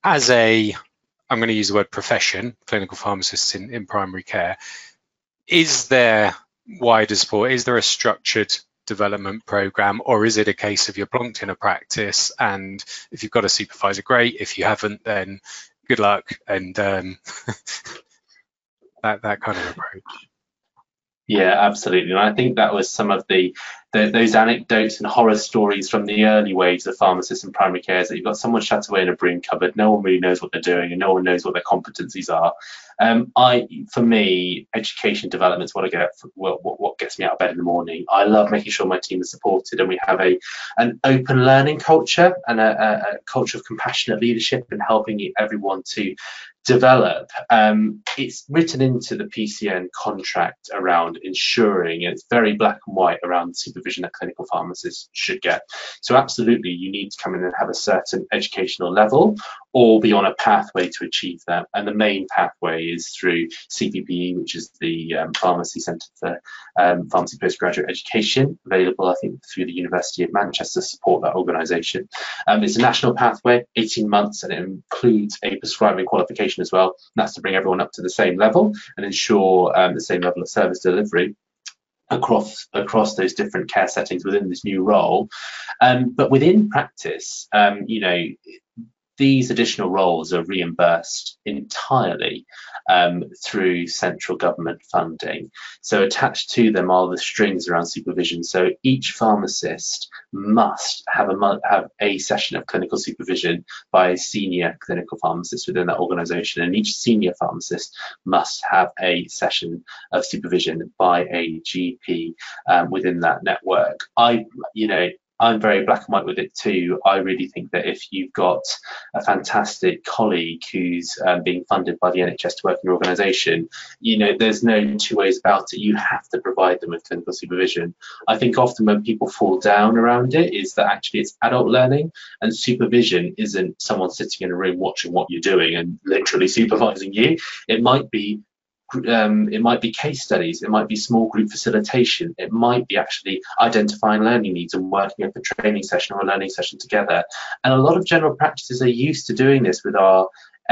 As a I'm going to use the word profession, clinical pharmacists in, in primary care is there wider support? Is there a structured development program, or is it a case of you're plonked in a practice and if you've got a supervisor, great. If you haven't, then good luck and um, (laughs) that that kind of approach. Yeah, absolutely. And I think that was some of the, the, those anecdotes and horror stories from the early waves of pharmacists and primary care is that you've got someone shut away in a broom cupboard, no one really knows what they're doing and no one knows what their competencies are. Um, I, for me, education development is what I get, what, what gets me out of bed in the morning. I love making sure my team is supported and we have a an open learning culture and a, a culture of compassionate leadership and helping everyone to develop. Um, it's written into the PCN contract around ensuring, it's very black and white around supervision that clinical pharmacists should get. So absolutely, you need to come in and have a certain educational level or be on a pathway to achieve that. And the main pathway is through CPPE, which is the um, Pharmacy Centre for um, Pharmacy Postgraduate Education, available, I think, through the University of Manchester support that organisation. Um, it's a national pathway, 18 months, and it includes a prescribing qualification as well. And that's to bring everyone up to the same level and ensure um, the same level of service delivery across across those different care settings within this new role. Um, but within practice, um, you know, these additional roles are reimbursed entirely um, through central government funding. So attached to them are the strings around supervision. So each pharmacist must have a have a session of clinical supervision by a senior clinical pharmacist within that organisation, and each senior pharmacist must have a session of supervision by a GP um, within that network. I, you know, I'm very black and white with it too. I really think that if you've got a fantastic colleague who's um, being funded by the NHS to work in your organisation, you know, there's no two ways about it. You have to provide them with clinical supervision. I think often when people fall down around it is that actually it's adult learning and supervision isn't someone sitting in a room watching what you're doing and literally supervising you. It might be um, it might be case studies, it might be small group facilitation, it might be actually identifying learning needs and working up a training session or a learning session together. And a lot of general practices are used to doing this with our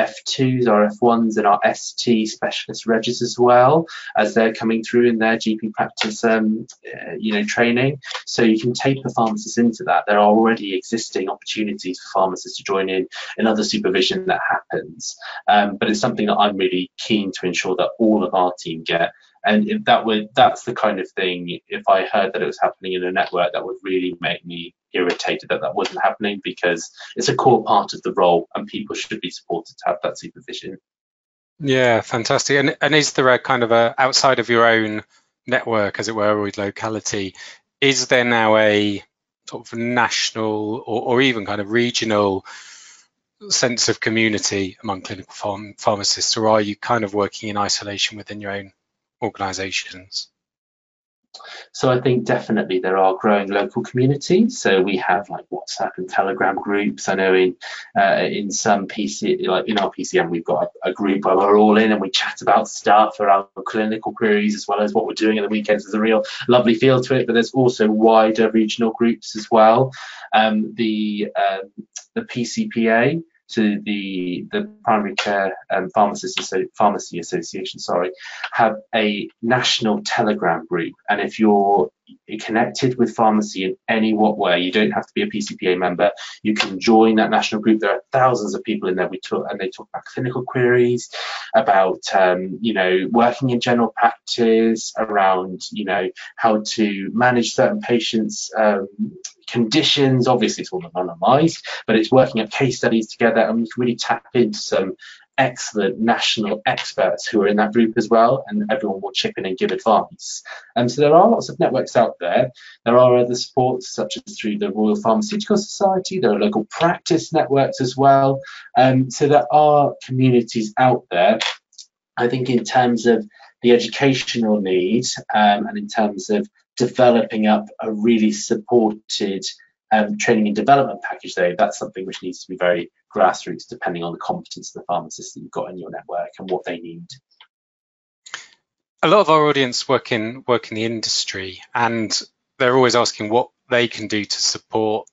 F2s, our F1s, and our ST specialist regis as well as they're coming through in their GP practice, um, uh, you know, training. So you can take the pharmacists into that. There are already existing opportunities for pharmacists to join in in other supervision that happens. Um, but it's something that I'm really keen to ensure that all of our team get and if that would that's the kind of thing if i heard that it was happening in a network that would really make me irritated that that wasn't happening because it's a core part of the role and people should be supported to have that supervision. Yeah fantastic. And, and is there a kind of a outside of your own network as it were with locality is there now a sort of national or, or even kind of regional sense of community among clinical pharm- pharmacists or are you kind of working in isolation within your own organizations? So I think definitely there are growing local communities. So we have like WhatsApp and Telegram groups. I know in uh, in some PC like in our PCN we've got a, a, group where we're all in and we chat about stuff around clinical queries as well as what we're doing at the weekends. There's a real lovely feel to it. But there's also wider regional groups as well. Um, the um, the PCPA to the the primary care um, pharmacy association sorry have a national telegram group. And if you're connected with pharmacy in any what way you don't have to be a pcpa member you can join that national group. There are thousands of people in there. We talk and they talk about clinical queries about um, you know working in general practice around you know how to manage certain patients um, conditions. Obviously, it's all anonymized, but it's working at case studies together, and we can really tap into some excellent national experts who are in that group as well, and everyone will chip in and give advice. And um, so there are lots of networks out there. There are other supports, such as through the Royal Pharmaceutical Society. There are local practice networks as well. Um, so there are communities out there. I think in terms of the educational need um, and in terms of developing up a really supported um, training and development package though. That's something which needs to be very grassroots depending on the competence of the pharmacists that you've got in your network and what they need. A lot of our audience work in work in the industry and they're always asking what they can do to support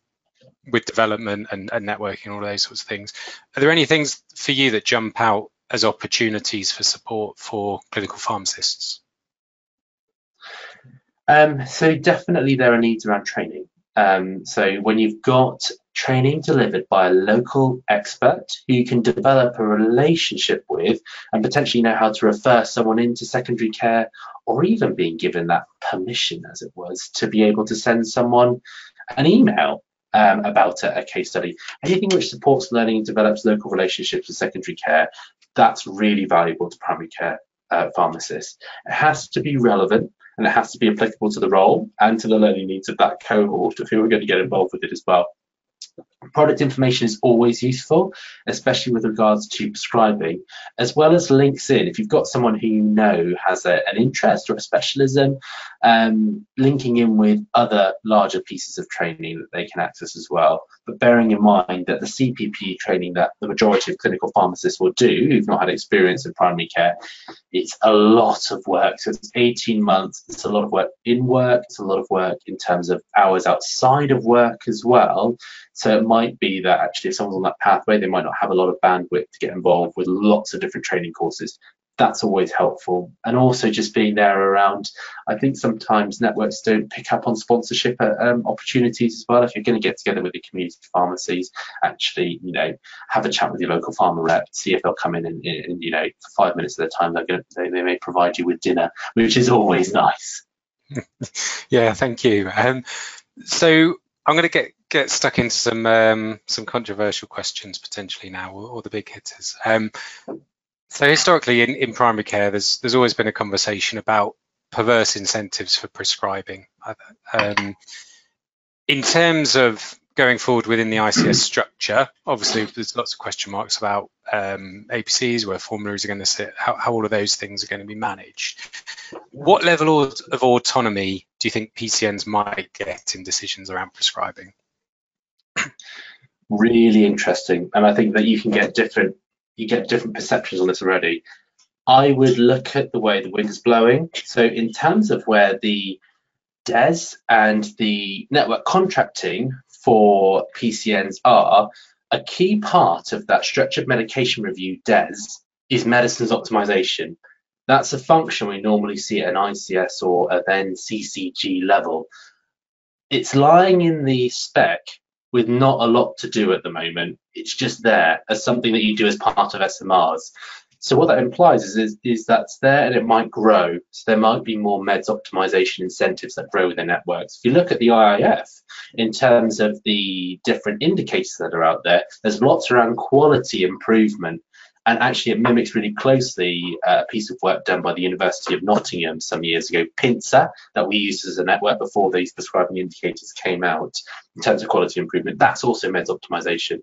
with development and, and networking all those sorts of things. Are there any things for you that jump out as opportunities for support for clinical pharmacists um, so definitely there are needs around training. Um, so when you've got training delivered by a local expert who you can develop a relationship with and potentially know how to refer someone into secondary care or even being given that permission as it was to be able to send someone an email um, about a, a, case study. Anything which supports learning and develops local relationships with secondary care, that's really valuable to primary care uh, pharmacists. It has to be relevant and it has to be applicable to the role and to the learning needs of that cohort of who are going to get involved with it as well. Product information is always useful, especially with regards to prescribing, as well as links in. If you've got someone who you know has a, an interest or a specialism, um, linking in with other larger pieces of training that they can access as well. But bearing in mind that the CPP training that the majority of clinical pharmacists will do, who've not had experience in primary care, it's a lot of work. So it's 18 months, it's a lot of work in work, it's a lot of work in terms of hours outside of work as well. So it might be that actually if someone's on that pathway, they might not have a lot of bandwidth to get involved with lots of different training courses that's always helpful. And also just being there around, I think sometimes networks don't pick up on sponsorship uh, um, opportunities as well. If you're going to get together with the community pharmacies, actually, you know, have a chat with your local pharma rep, see if they'll come in and, and you know, for five minutes at a time, they're to, they, they may provide you with dinner, which is always nice. (laughs) yeah, thank you. Um, so I'm going to get get stuck into some um, some controversial questions potentially now, or, or the big hitters. Um, so historically in, in primary care, there's there's always been a conversation about perverse incentives for prescribing. Um, in terms of going forward within the ICS structure, obviously there's lots of question marks about um, APCs, where formularies are going to sit, how, how all of those things are going to be managed. What level of autonomy do you think PCNs might get in decisions around prescribing? Really interesting, and I think that you can get different you get different perceptions on this already. I would look at the way the wind is blowing. So in terms of where the DES and the network contracting for PCNs are, a key part of that structured medication review DES is medicines optimization. That's a function we normally see at an ICS or a then CCG level. It's lying in the spec with not a lot to do at the moment. It's just there as something that you do as part of SMRs. So what that implies is, is, is that's there and it might grow. So there might be more meds optimization incentives that grow within networks. If you look at the IIF in terms of the different indicators that are out there, there's lots around quality improvement and actually it mimics really closely uh, a piece of work done by the University of Nottingham some years ago, PINCER, that we used as a network before these prescribing indicators came out in terms of quality improvement. That's also meds optimization.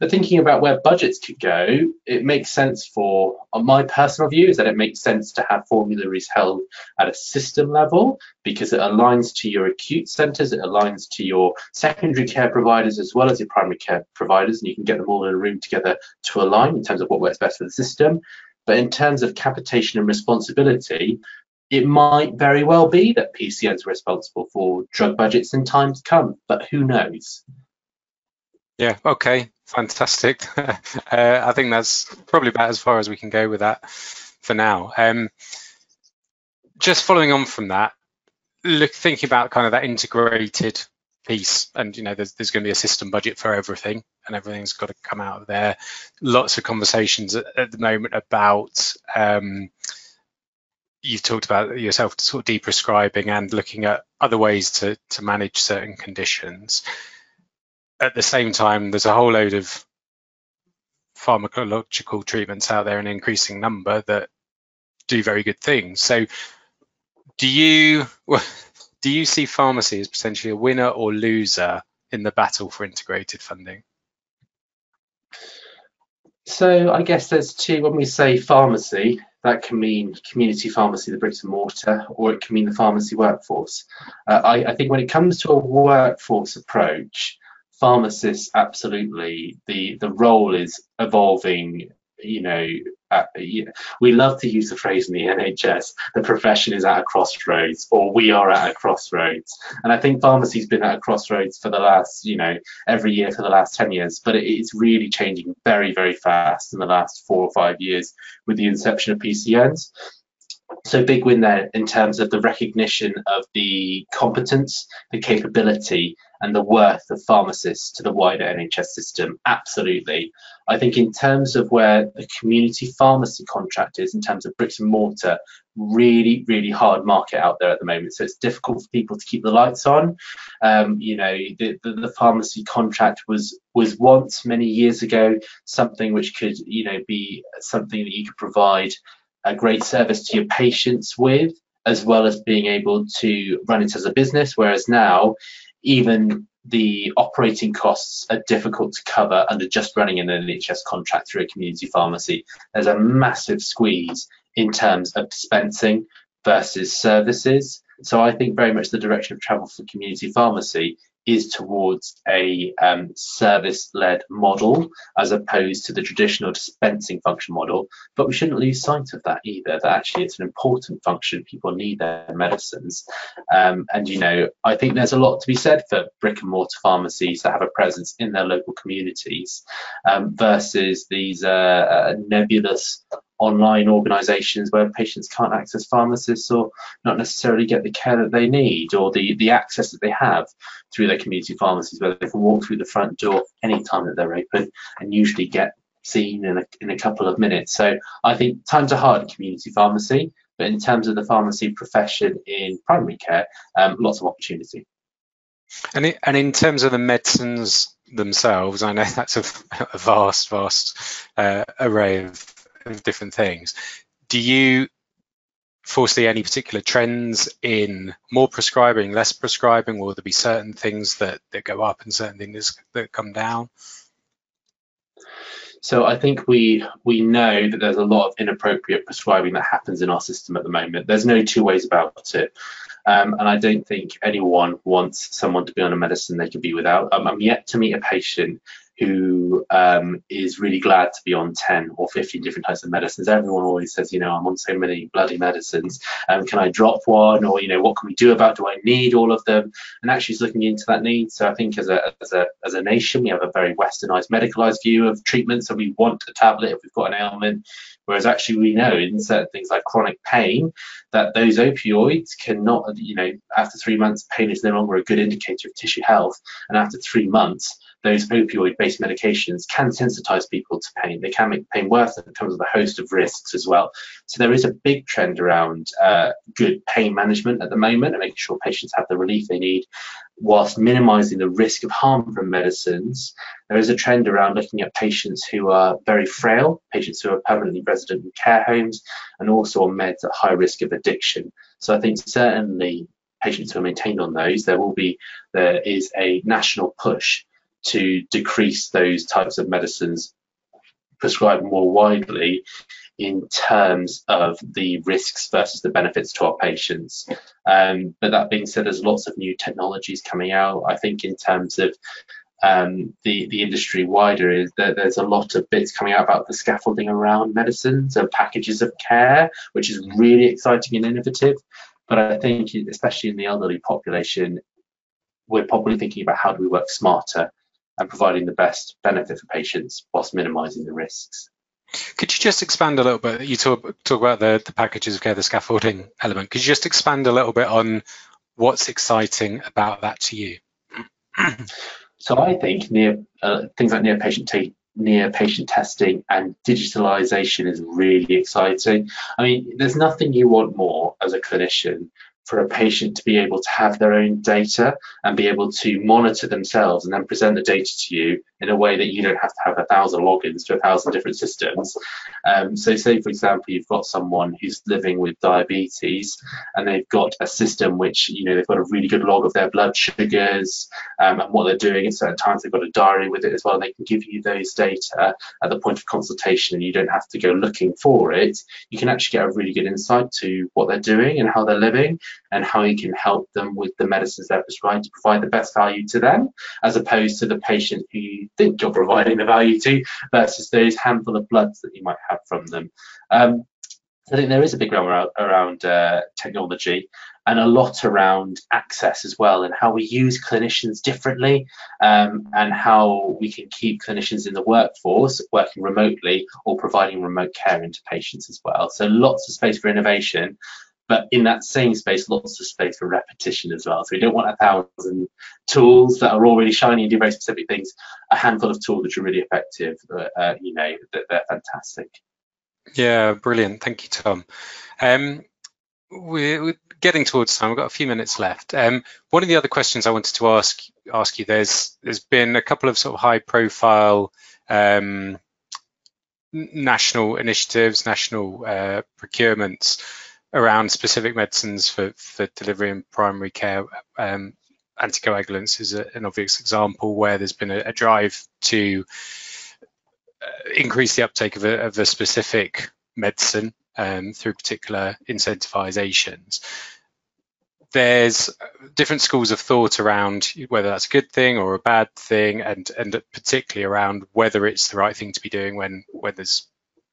But thinking about where budgets could go, it makes sense for, on my personal view, is that it makes sense to have formularies held at a system level because it aligns to your acute centres, it aligns to your secondary care providers as well as your primary care providers, and you can get them all in a room together to align in terms of what works best for the system. But in terms of capitation and responsibility, it might very well be that PCNs are responsible for drug budgets in times come, but who knows? Yeah, okay, fantastic. (laughs) uh, I think that's probably about as far as we can go with that for now. Um, just following on from that, look, thinking about kind of that integrated piece, and you know, there's, there's going to be a system budget for everything, and everything's got to come out of there. Lots of conversations at, at the moment about. Um, you've talked about yourself sort of deprescribing and looking at other ways to to manage certain conditions at the same time, there's a whole load of pharmacological treatments out there in increasing number that do very good things. So, do you (laughs) do you see pharmacy as potentially a winner or loser in the battle for integrated funding? So I guess there's two. When we say pharmacy, that can mean community pharmacy, the bricks and mortar, or it can mean the pharmacy workforce. Uh, I, I think when it comes to a workforce approach, pharmacists absolutely the the role is evolving you know uh, we love to use the phrase in the NHS the profession is at a crossroads or we are at a crossroads. And I think pharmacy's been at a crossroads for the last you know every year for the last 10 years but it's really changing very very fast in the last four or five years with the inception of PCNs so big win there in terms of the recognition of the competence, the capability, and the worth of pharmacists to the wider NHS system. Absolutely. I think in terms of where the community pharmacy contract is, in terms of bricks and mortar, really, really hard market out there at the moment. So it's difficult for people to keep the lights on. Um, you know, the, the, the pharmacy contract was was once many years ago something which could, you know, be something that you could provide a great service to your patients with, as well as being able to run it as a business. Whereas now, even the operating costs are difficult to cover under just running an NHS contract through a community pharmacy. There's a massive squeeze in terms of dispensing versus services. So I think very much the direction of travel for community pharmacy is towards a um, service-led model as opposed to the traditional dispensing function model. But we shouldn't lose sight of that either, that actually it's an important function. People need their medicines. Um, and, you know, I think there's a lot to be said for brick and mortar pharmacies that have a presence in their local communities um, versus these uh, nebulous online organisations where patients can't access pharmacists or not necessarily get the care that they need or the, the access that they have through their community pharmacies where they can walk through the front door anytime that they're open and usually get seen in a, in a couple of minutes. So I think times are hard in community pharmacy, but in terms of the pharmacy profession in primary care, um, lots of opportunity. And, it, and in terms of the medicines themselves, I know (laughs) that's a, a vast, vast uh, array of of different things. Do you foresee any particular trends in more prescribing, less prescribing? Will there be certain things that, that go up and certain things that come down? So I think we we know that there's a lot of inappropriate prescribing that happens in our system at the moment. There's no two ways about it. Um, and I don't think anyone wants someone to be on a medicine they could be without. Um, I'm yet to meet a patient who um, is really glad to be on 10 or 15 different types of medicines. Everyone always says, you know, I'm on so many bloody medicines. Um, can I drop one? Or, you know, what can we do about? Do I need all of them? And actually, looking into that need. So I think as a as a as a nation, we have a very westernized, medicalized view of treatment. So we want a tablet if we've got an ailment. Whereas actually we know in certain things like chronic pain that those opioids cannot, you know, after three months, pain is no longer a good indicator of tissue health. And after three months, those opioid-based medications can sensitize people to pain. They can make pain worse it comes with a host of risks as well. So there is a big trend around uh, good pain management at the moment and making sure patients have the relief they need whilst minimizing the risk of harm from medicines. There is a trend around looking at patients who are very frail, patients who are permanently resident in care homes, and also on meds at high risk of addiction. So I think certainly patients who are maintained on those, there will be, there is a national push to decrease those types of medicines prescribed more widely in terms of the risks versus the benefits to our patients. Um, but that being said, there's lots of new technologies coming out. I think in terms of um, the the industry wider is that there's a lot of bits coming out about the scaffolding around medicines and packages of care, which is really exciting and innovative. But I think, especially in the elderly population, we're probably thinking about how do we work smarter and providing the best benefit for patients whilst minimising the risks. Could you just expand a little bit? You talk, talk about the, the packages of care, the scaffolding element. Could you just expand a little bit on what's exciting about that to you? (clears throat) so I think near uh, things like near patient near patient testing and digitalization is really exciting. I mean, there's nothing you want more as a clinician for a patient to be able to have their own data and be able to monitor themselves and then present the data to you in a way that you don't have to have a thousand logins to a thousand different systems. Um, so say, for example, you've got someone who's living with diabetes and they've got a system which, you know, they've got a really good log of their blood sugars um, and what they're doing at certain times. They've got a diary with it as well. And they can give you those data at the point of consultation and you don't have to go looking for it. You can actually get a really good insight to what they're doing and how they're living and how you can help them with the medicines they're prescribed to provide the best value to them, as opposed to the patient who think you're providing the value to versus those handful of bloods that you might have from them. Um, I think there is a big realm around, around uh, technology and a lot around access as well and how we use clinicians differently um, and how we can keep clinicians in the workforce working remotely or providing remote care into patients as well. So lots of space for innovation but in that same space, lots of space for repetition as well. So we don't want a thousand tools that are all really shiny and do very specific things. A handful of tools which are really effective, uh, you know, they're, they're fantastic. Yeah, brilliant. Thank you, Tom. Um, we're, we're, getting towards time. We've got a few minutes left. Um, one of the other questions I wanted to ask ask you there's there's been a couple of sort of high profile um, national initiatives, national uh, procurements around specific medicines for, for delivery in primary care. Um, anticoagulants is a, an obvious example where there's been a, a drive to uh, increase the uptake of a, of a specific medicine um, through particular incentivizations. there's different schools of thought around whether that's a good thing or a bad thing, and and particularly around whether it's the right thing to be doing when when there's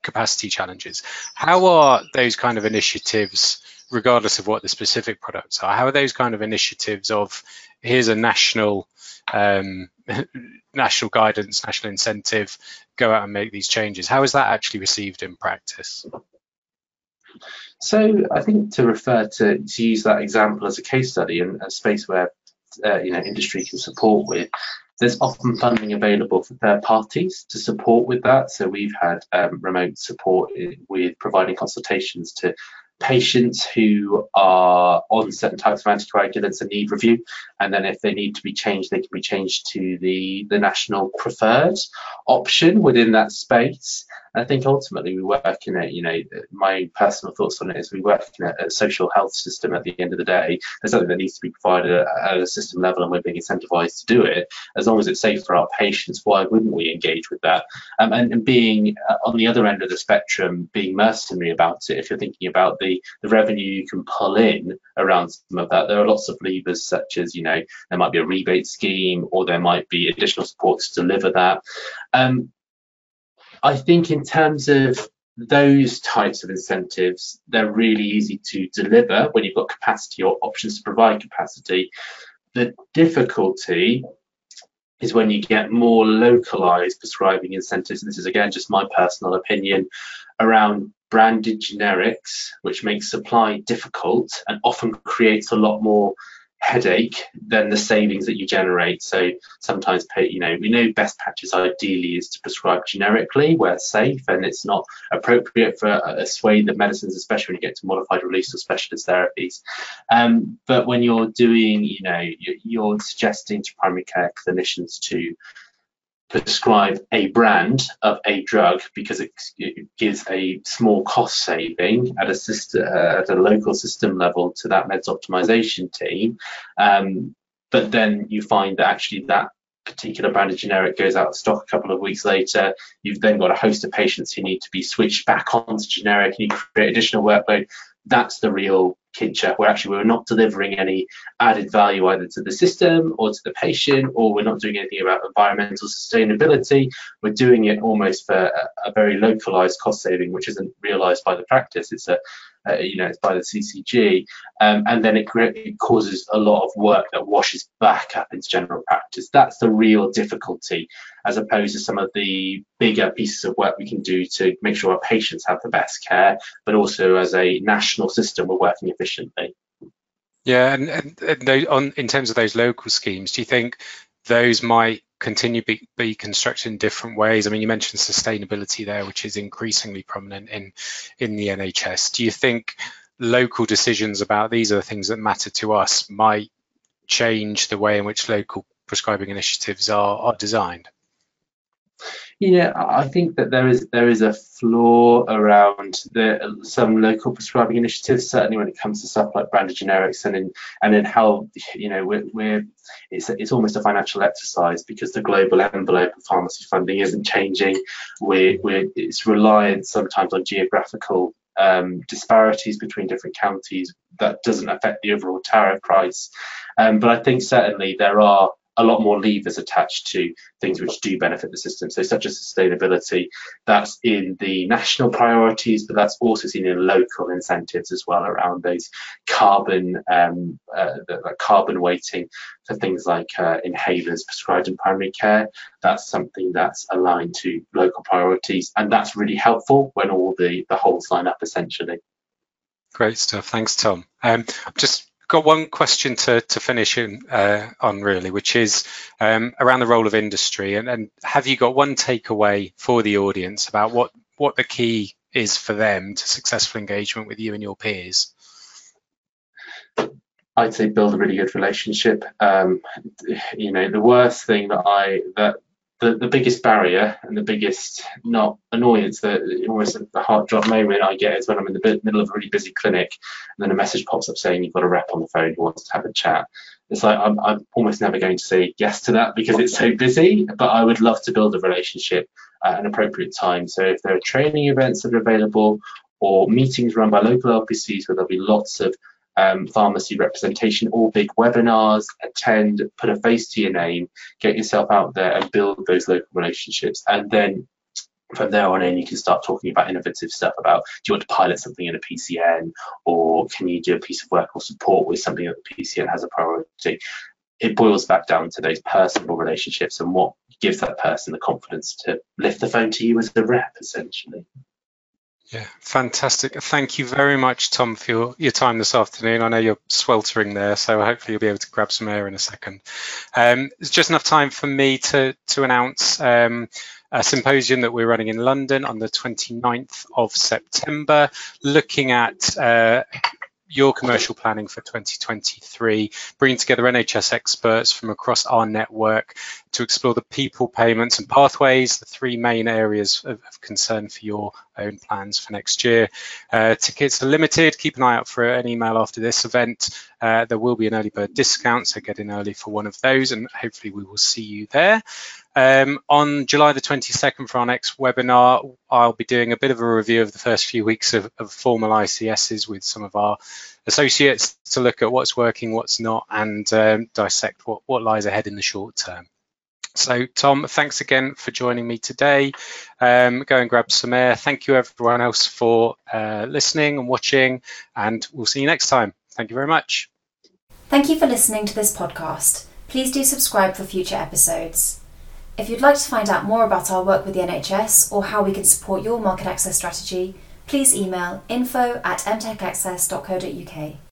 capacity challenges. How are those kind of initiatives, regardless of what the specific products are, how are those kind of initiatives of here's a national um, (laughs) national guidance, national incentive, go out and make these changes. How is that actually received in practice? So I think to refer to, to use that example as a case study and a space where uh, you know industry can support with, there's often funding available for third parties to support with that. So we've had um, remote support with providing consultations to patients who are on certain types of anticoagulants and need review. And then if they need to be changed, they can be changed to the, the national preferred option within that space. I think ultimately we work in a, you know, my personal thoughts on it is we work in a, a, social health system at the end of the day. There's something that needs to be provided at, at a system level and we're being incentivized to do it. As long as it's safe for our patients, why wouldn't we engage with that? Um, and, and, being uh, on the other end of the spectrum, being mercenary about it, if you're thinking about the, the revenue you can pull in around some of that, there are lots of levers such as, you know, there might be a rebate scheme or there might be additional support to deliver that. Um, I think in terms of those types of incentives, they're really easy to deliver when you've got capacity or options to provide capacity. The difficulty is when you get more localized prescribing incentives. This is again just my personal opinion around branded generics, which makes supply difficult and often creates a lot more headache than the savings that you generate. So sometimes, you know, we know best practice ideally is to prescribe generically where safe and it's not appropriate for a swathe of medicines, especially when you get to modified release or specialist therapies. Um, but when you're doing, you know, you're suggesting to primary care clinicians to prescribe a brand of a drug because it, gives a small cost saving at a system, uh, at a local system level to that meds optimization team. Um, but then you find that actually that particular brand of generic goes out of stock a couple of weeks later. You've then got a host of patients who need to be switched back onto generic and you create additional workload. That's the real Kincher, where actually we're not delivering any added value either to the system or to the patient, or we're not doing anything about environmental sustainability. We're doing it almost for a, a very localized cost saving, which isn't realized by the practice. It's a uh, you know, it's by the CCG, um, and then it, it, causes a lot of work that washes back up into general practice. That's the real difficulty, as opposed to some of the bigger pieces of work we can do to make sure our patients have the best care, but also as a national system, we're working efficiently. Yeah, and, and, and on in terms of those local schemes, do you think those might continue be, be constructed in different ways? I mean, you mentioned sustainability there, which is increasingly prominent in in the NHS. Do you think local decisions about these are the things that matter to us might change the way in which local prescribing initiatives are, are designed? Yeah, I think that there is there is a flaw around the some local prescribing initiatives, certainly when it comes to stuff like branded generics and in and in how you know we're, we're it's it's almost a financial exercise because the global envelope of pharmacy funding isn't changing. We're, we're it's reliant sometimes on geographical um, disparities between different counties that doesn't affect the overall tariff price. Um, but I think certainly there are a lot more levers attached to things which do benefit the system. So such as sustainability, that's in the national priorities, but that's also seen in local incentives as well around those carbon, um, uh, the, carbon weighting for things like uh, inhalers prescribed in primary care. That's something that's aligned to local priorities, and that's really helpful when all the the holes line up essentially. Great stuff. Thanks, Tom. Um, just got one question to, to finish in, uh, on really, which is um, around the role of industry. And, and have you got one takeaway for the audience about what, what the key is for them to successful engagement with you and your peers? I'd say build a really good relationship. Um, you know, the worst thing that I that the, the biggest barrier and the biggest not annoyance that almost the heart drop moment I get is when I'm in the middle of a really busy clinic and then a message pops up saying you've got a rep on the phone who wants to have a chat. It's like I'm, I'm almost never going to say yes to that because it's so busy, but I would love to build a relationship at an appropriate time. So if there are training events that are available or meetings run by local LPCs where there'll be lots of um, pharmacy representation, all big webinars, attend, put a face to your name, get yourself out there and build those local relationships. And then from there on in, you can start talking about innovative stuff about do you want to pilot something in a PCN or can you do a piece of work or support with something that the PCN has a priority? It boils back down to those personal relationships and what gives that person the confidence to lift the phone to you as a rep, essentially. Yeah, fantastic. Thank you very much, Tom, for your, your time this afternoon. I know you're sweltering there, so hopefully you'll be able to grab some air in a second. Um, it's just enough time for me to, to announce um, a symposium that we're running in London on the 29th of September, looking at uh, your commercial planning for 2023, bringing together NHS experts from across our network to explore the people, payments and pathways, the three main areas of, of concern for your own plans for next year. Uh, tickets are limited. Keep an eye out for an email after this event. Uh, there will be an early bird discount, so get in early for one of those and hopefully we will see you there. Um, on July the 22nd for our next webinar, I'll be doing a bit of a review of the first few weeks of, of formal ICSs with some of our associates to look at what's working, what's not, and um, dissect what, what lies ahead in the short term. So Tom, thanks again for joining me today. Um, go and grab some air. Thank you everyone else for uh, listening and watching, and we'll see you next time. Thank you very much. Thank you for listening to this podcast. Please do subscribe for future episodes. If you'd like to find out more about our work with the NHS or how we can support your market access strategy, please email info at mtechaccess.co.uk.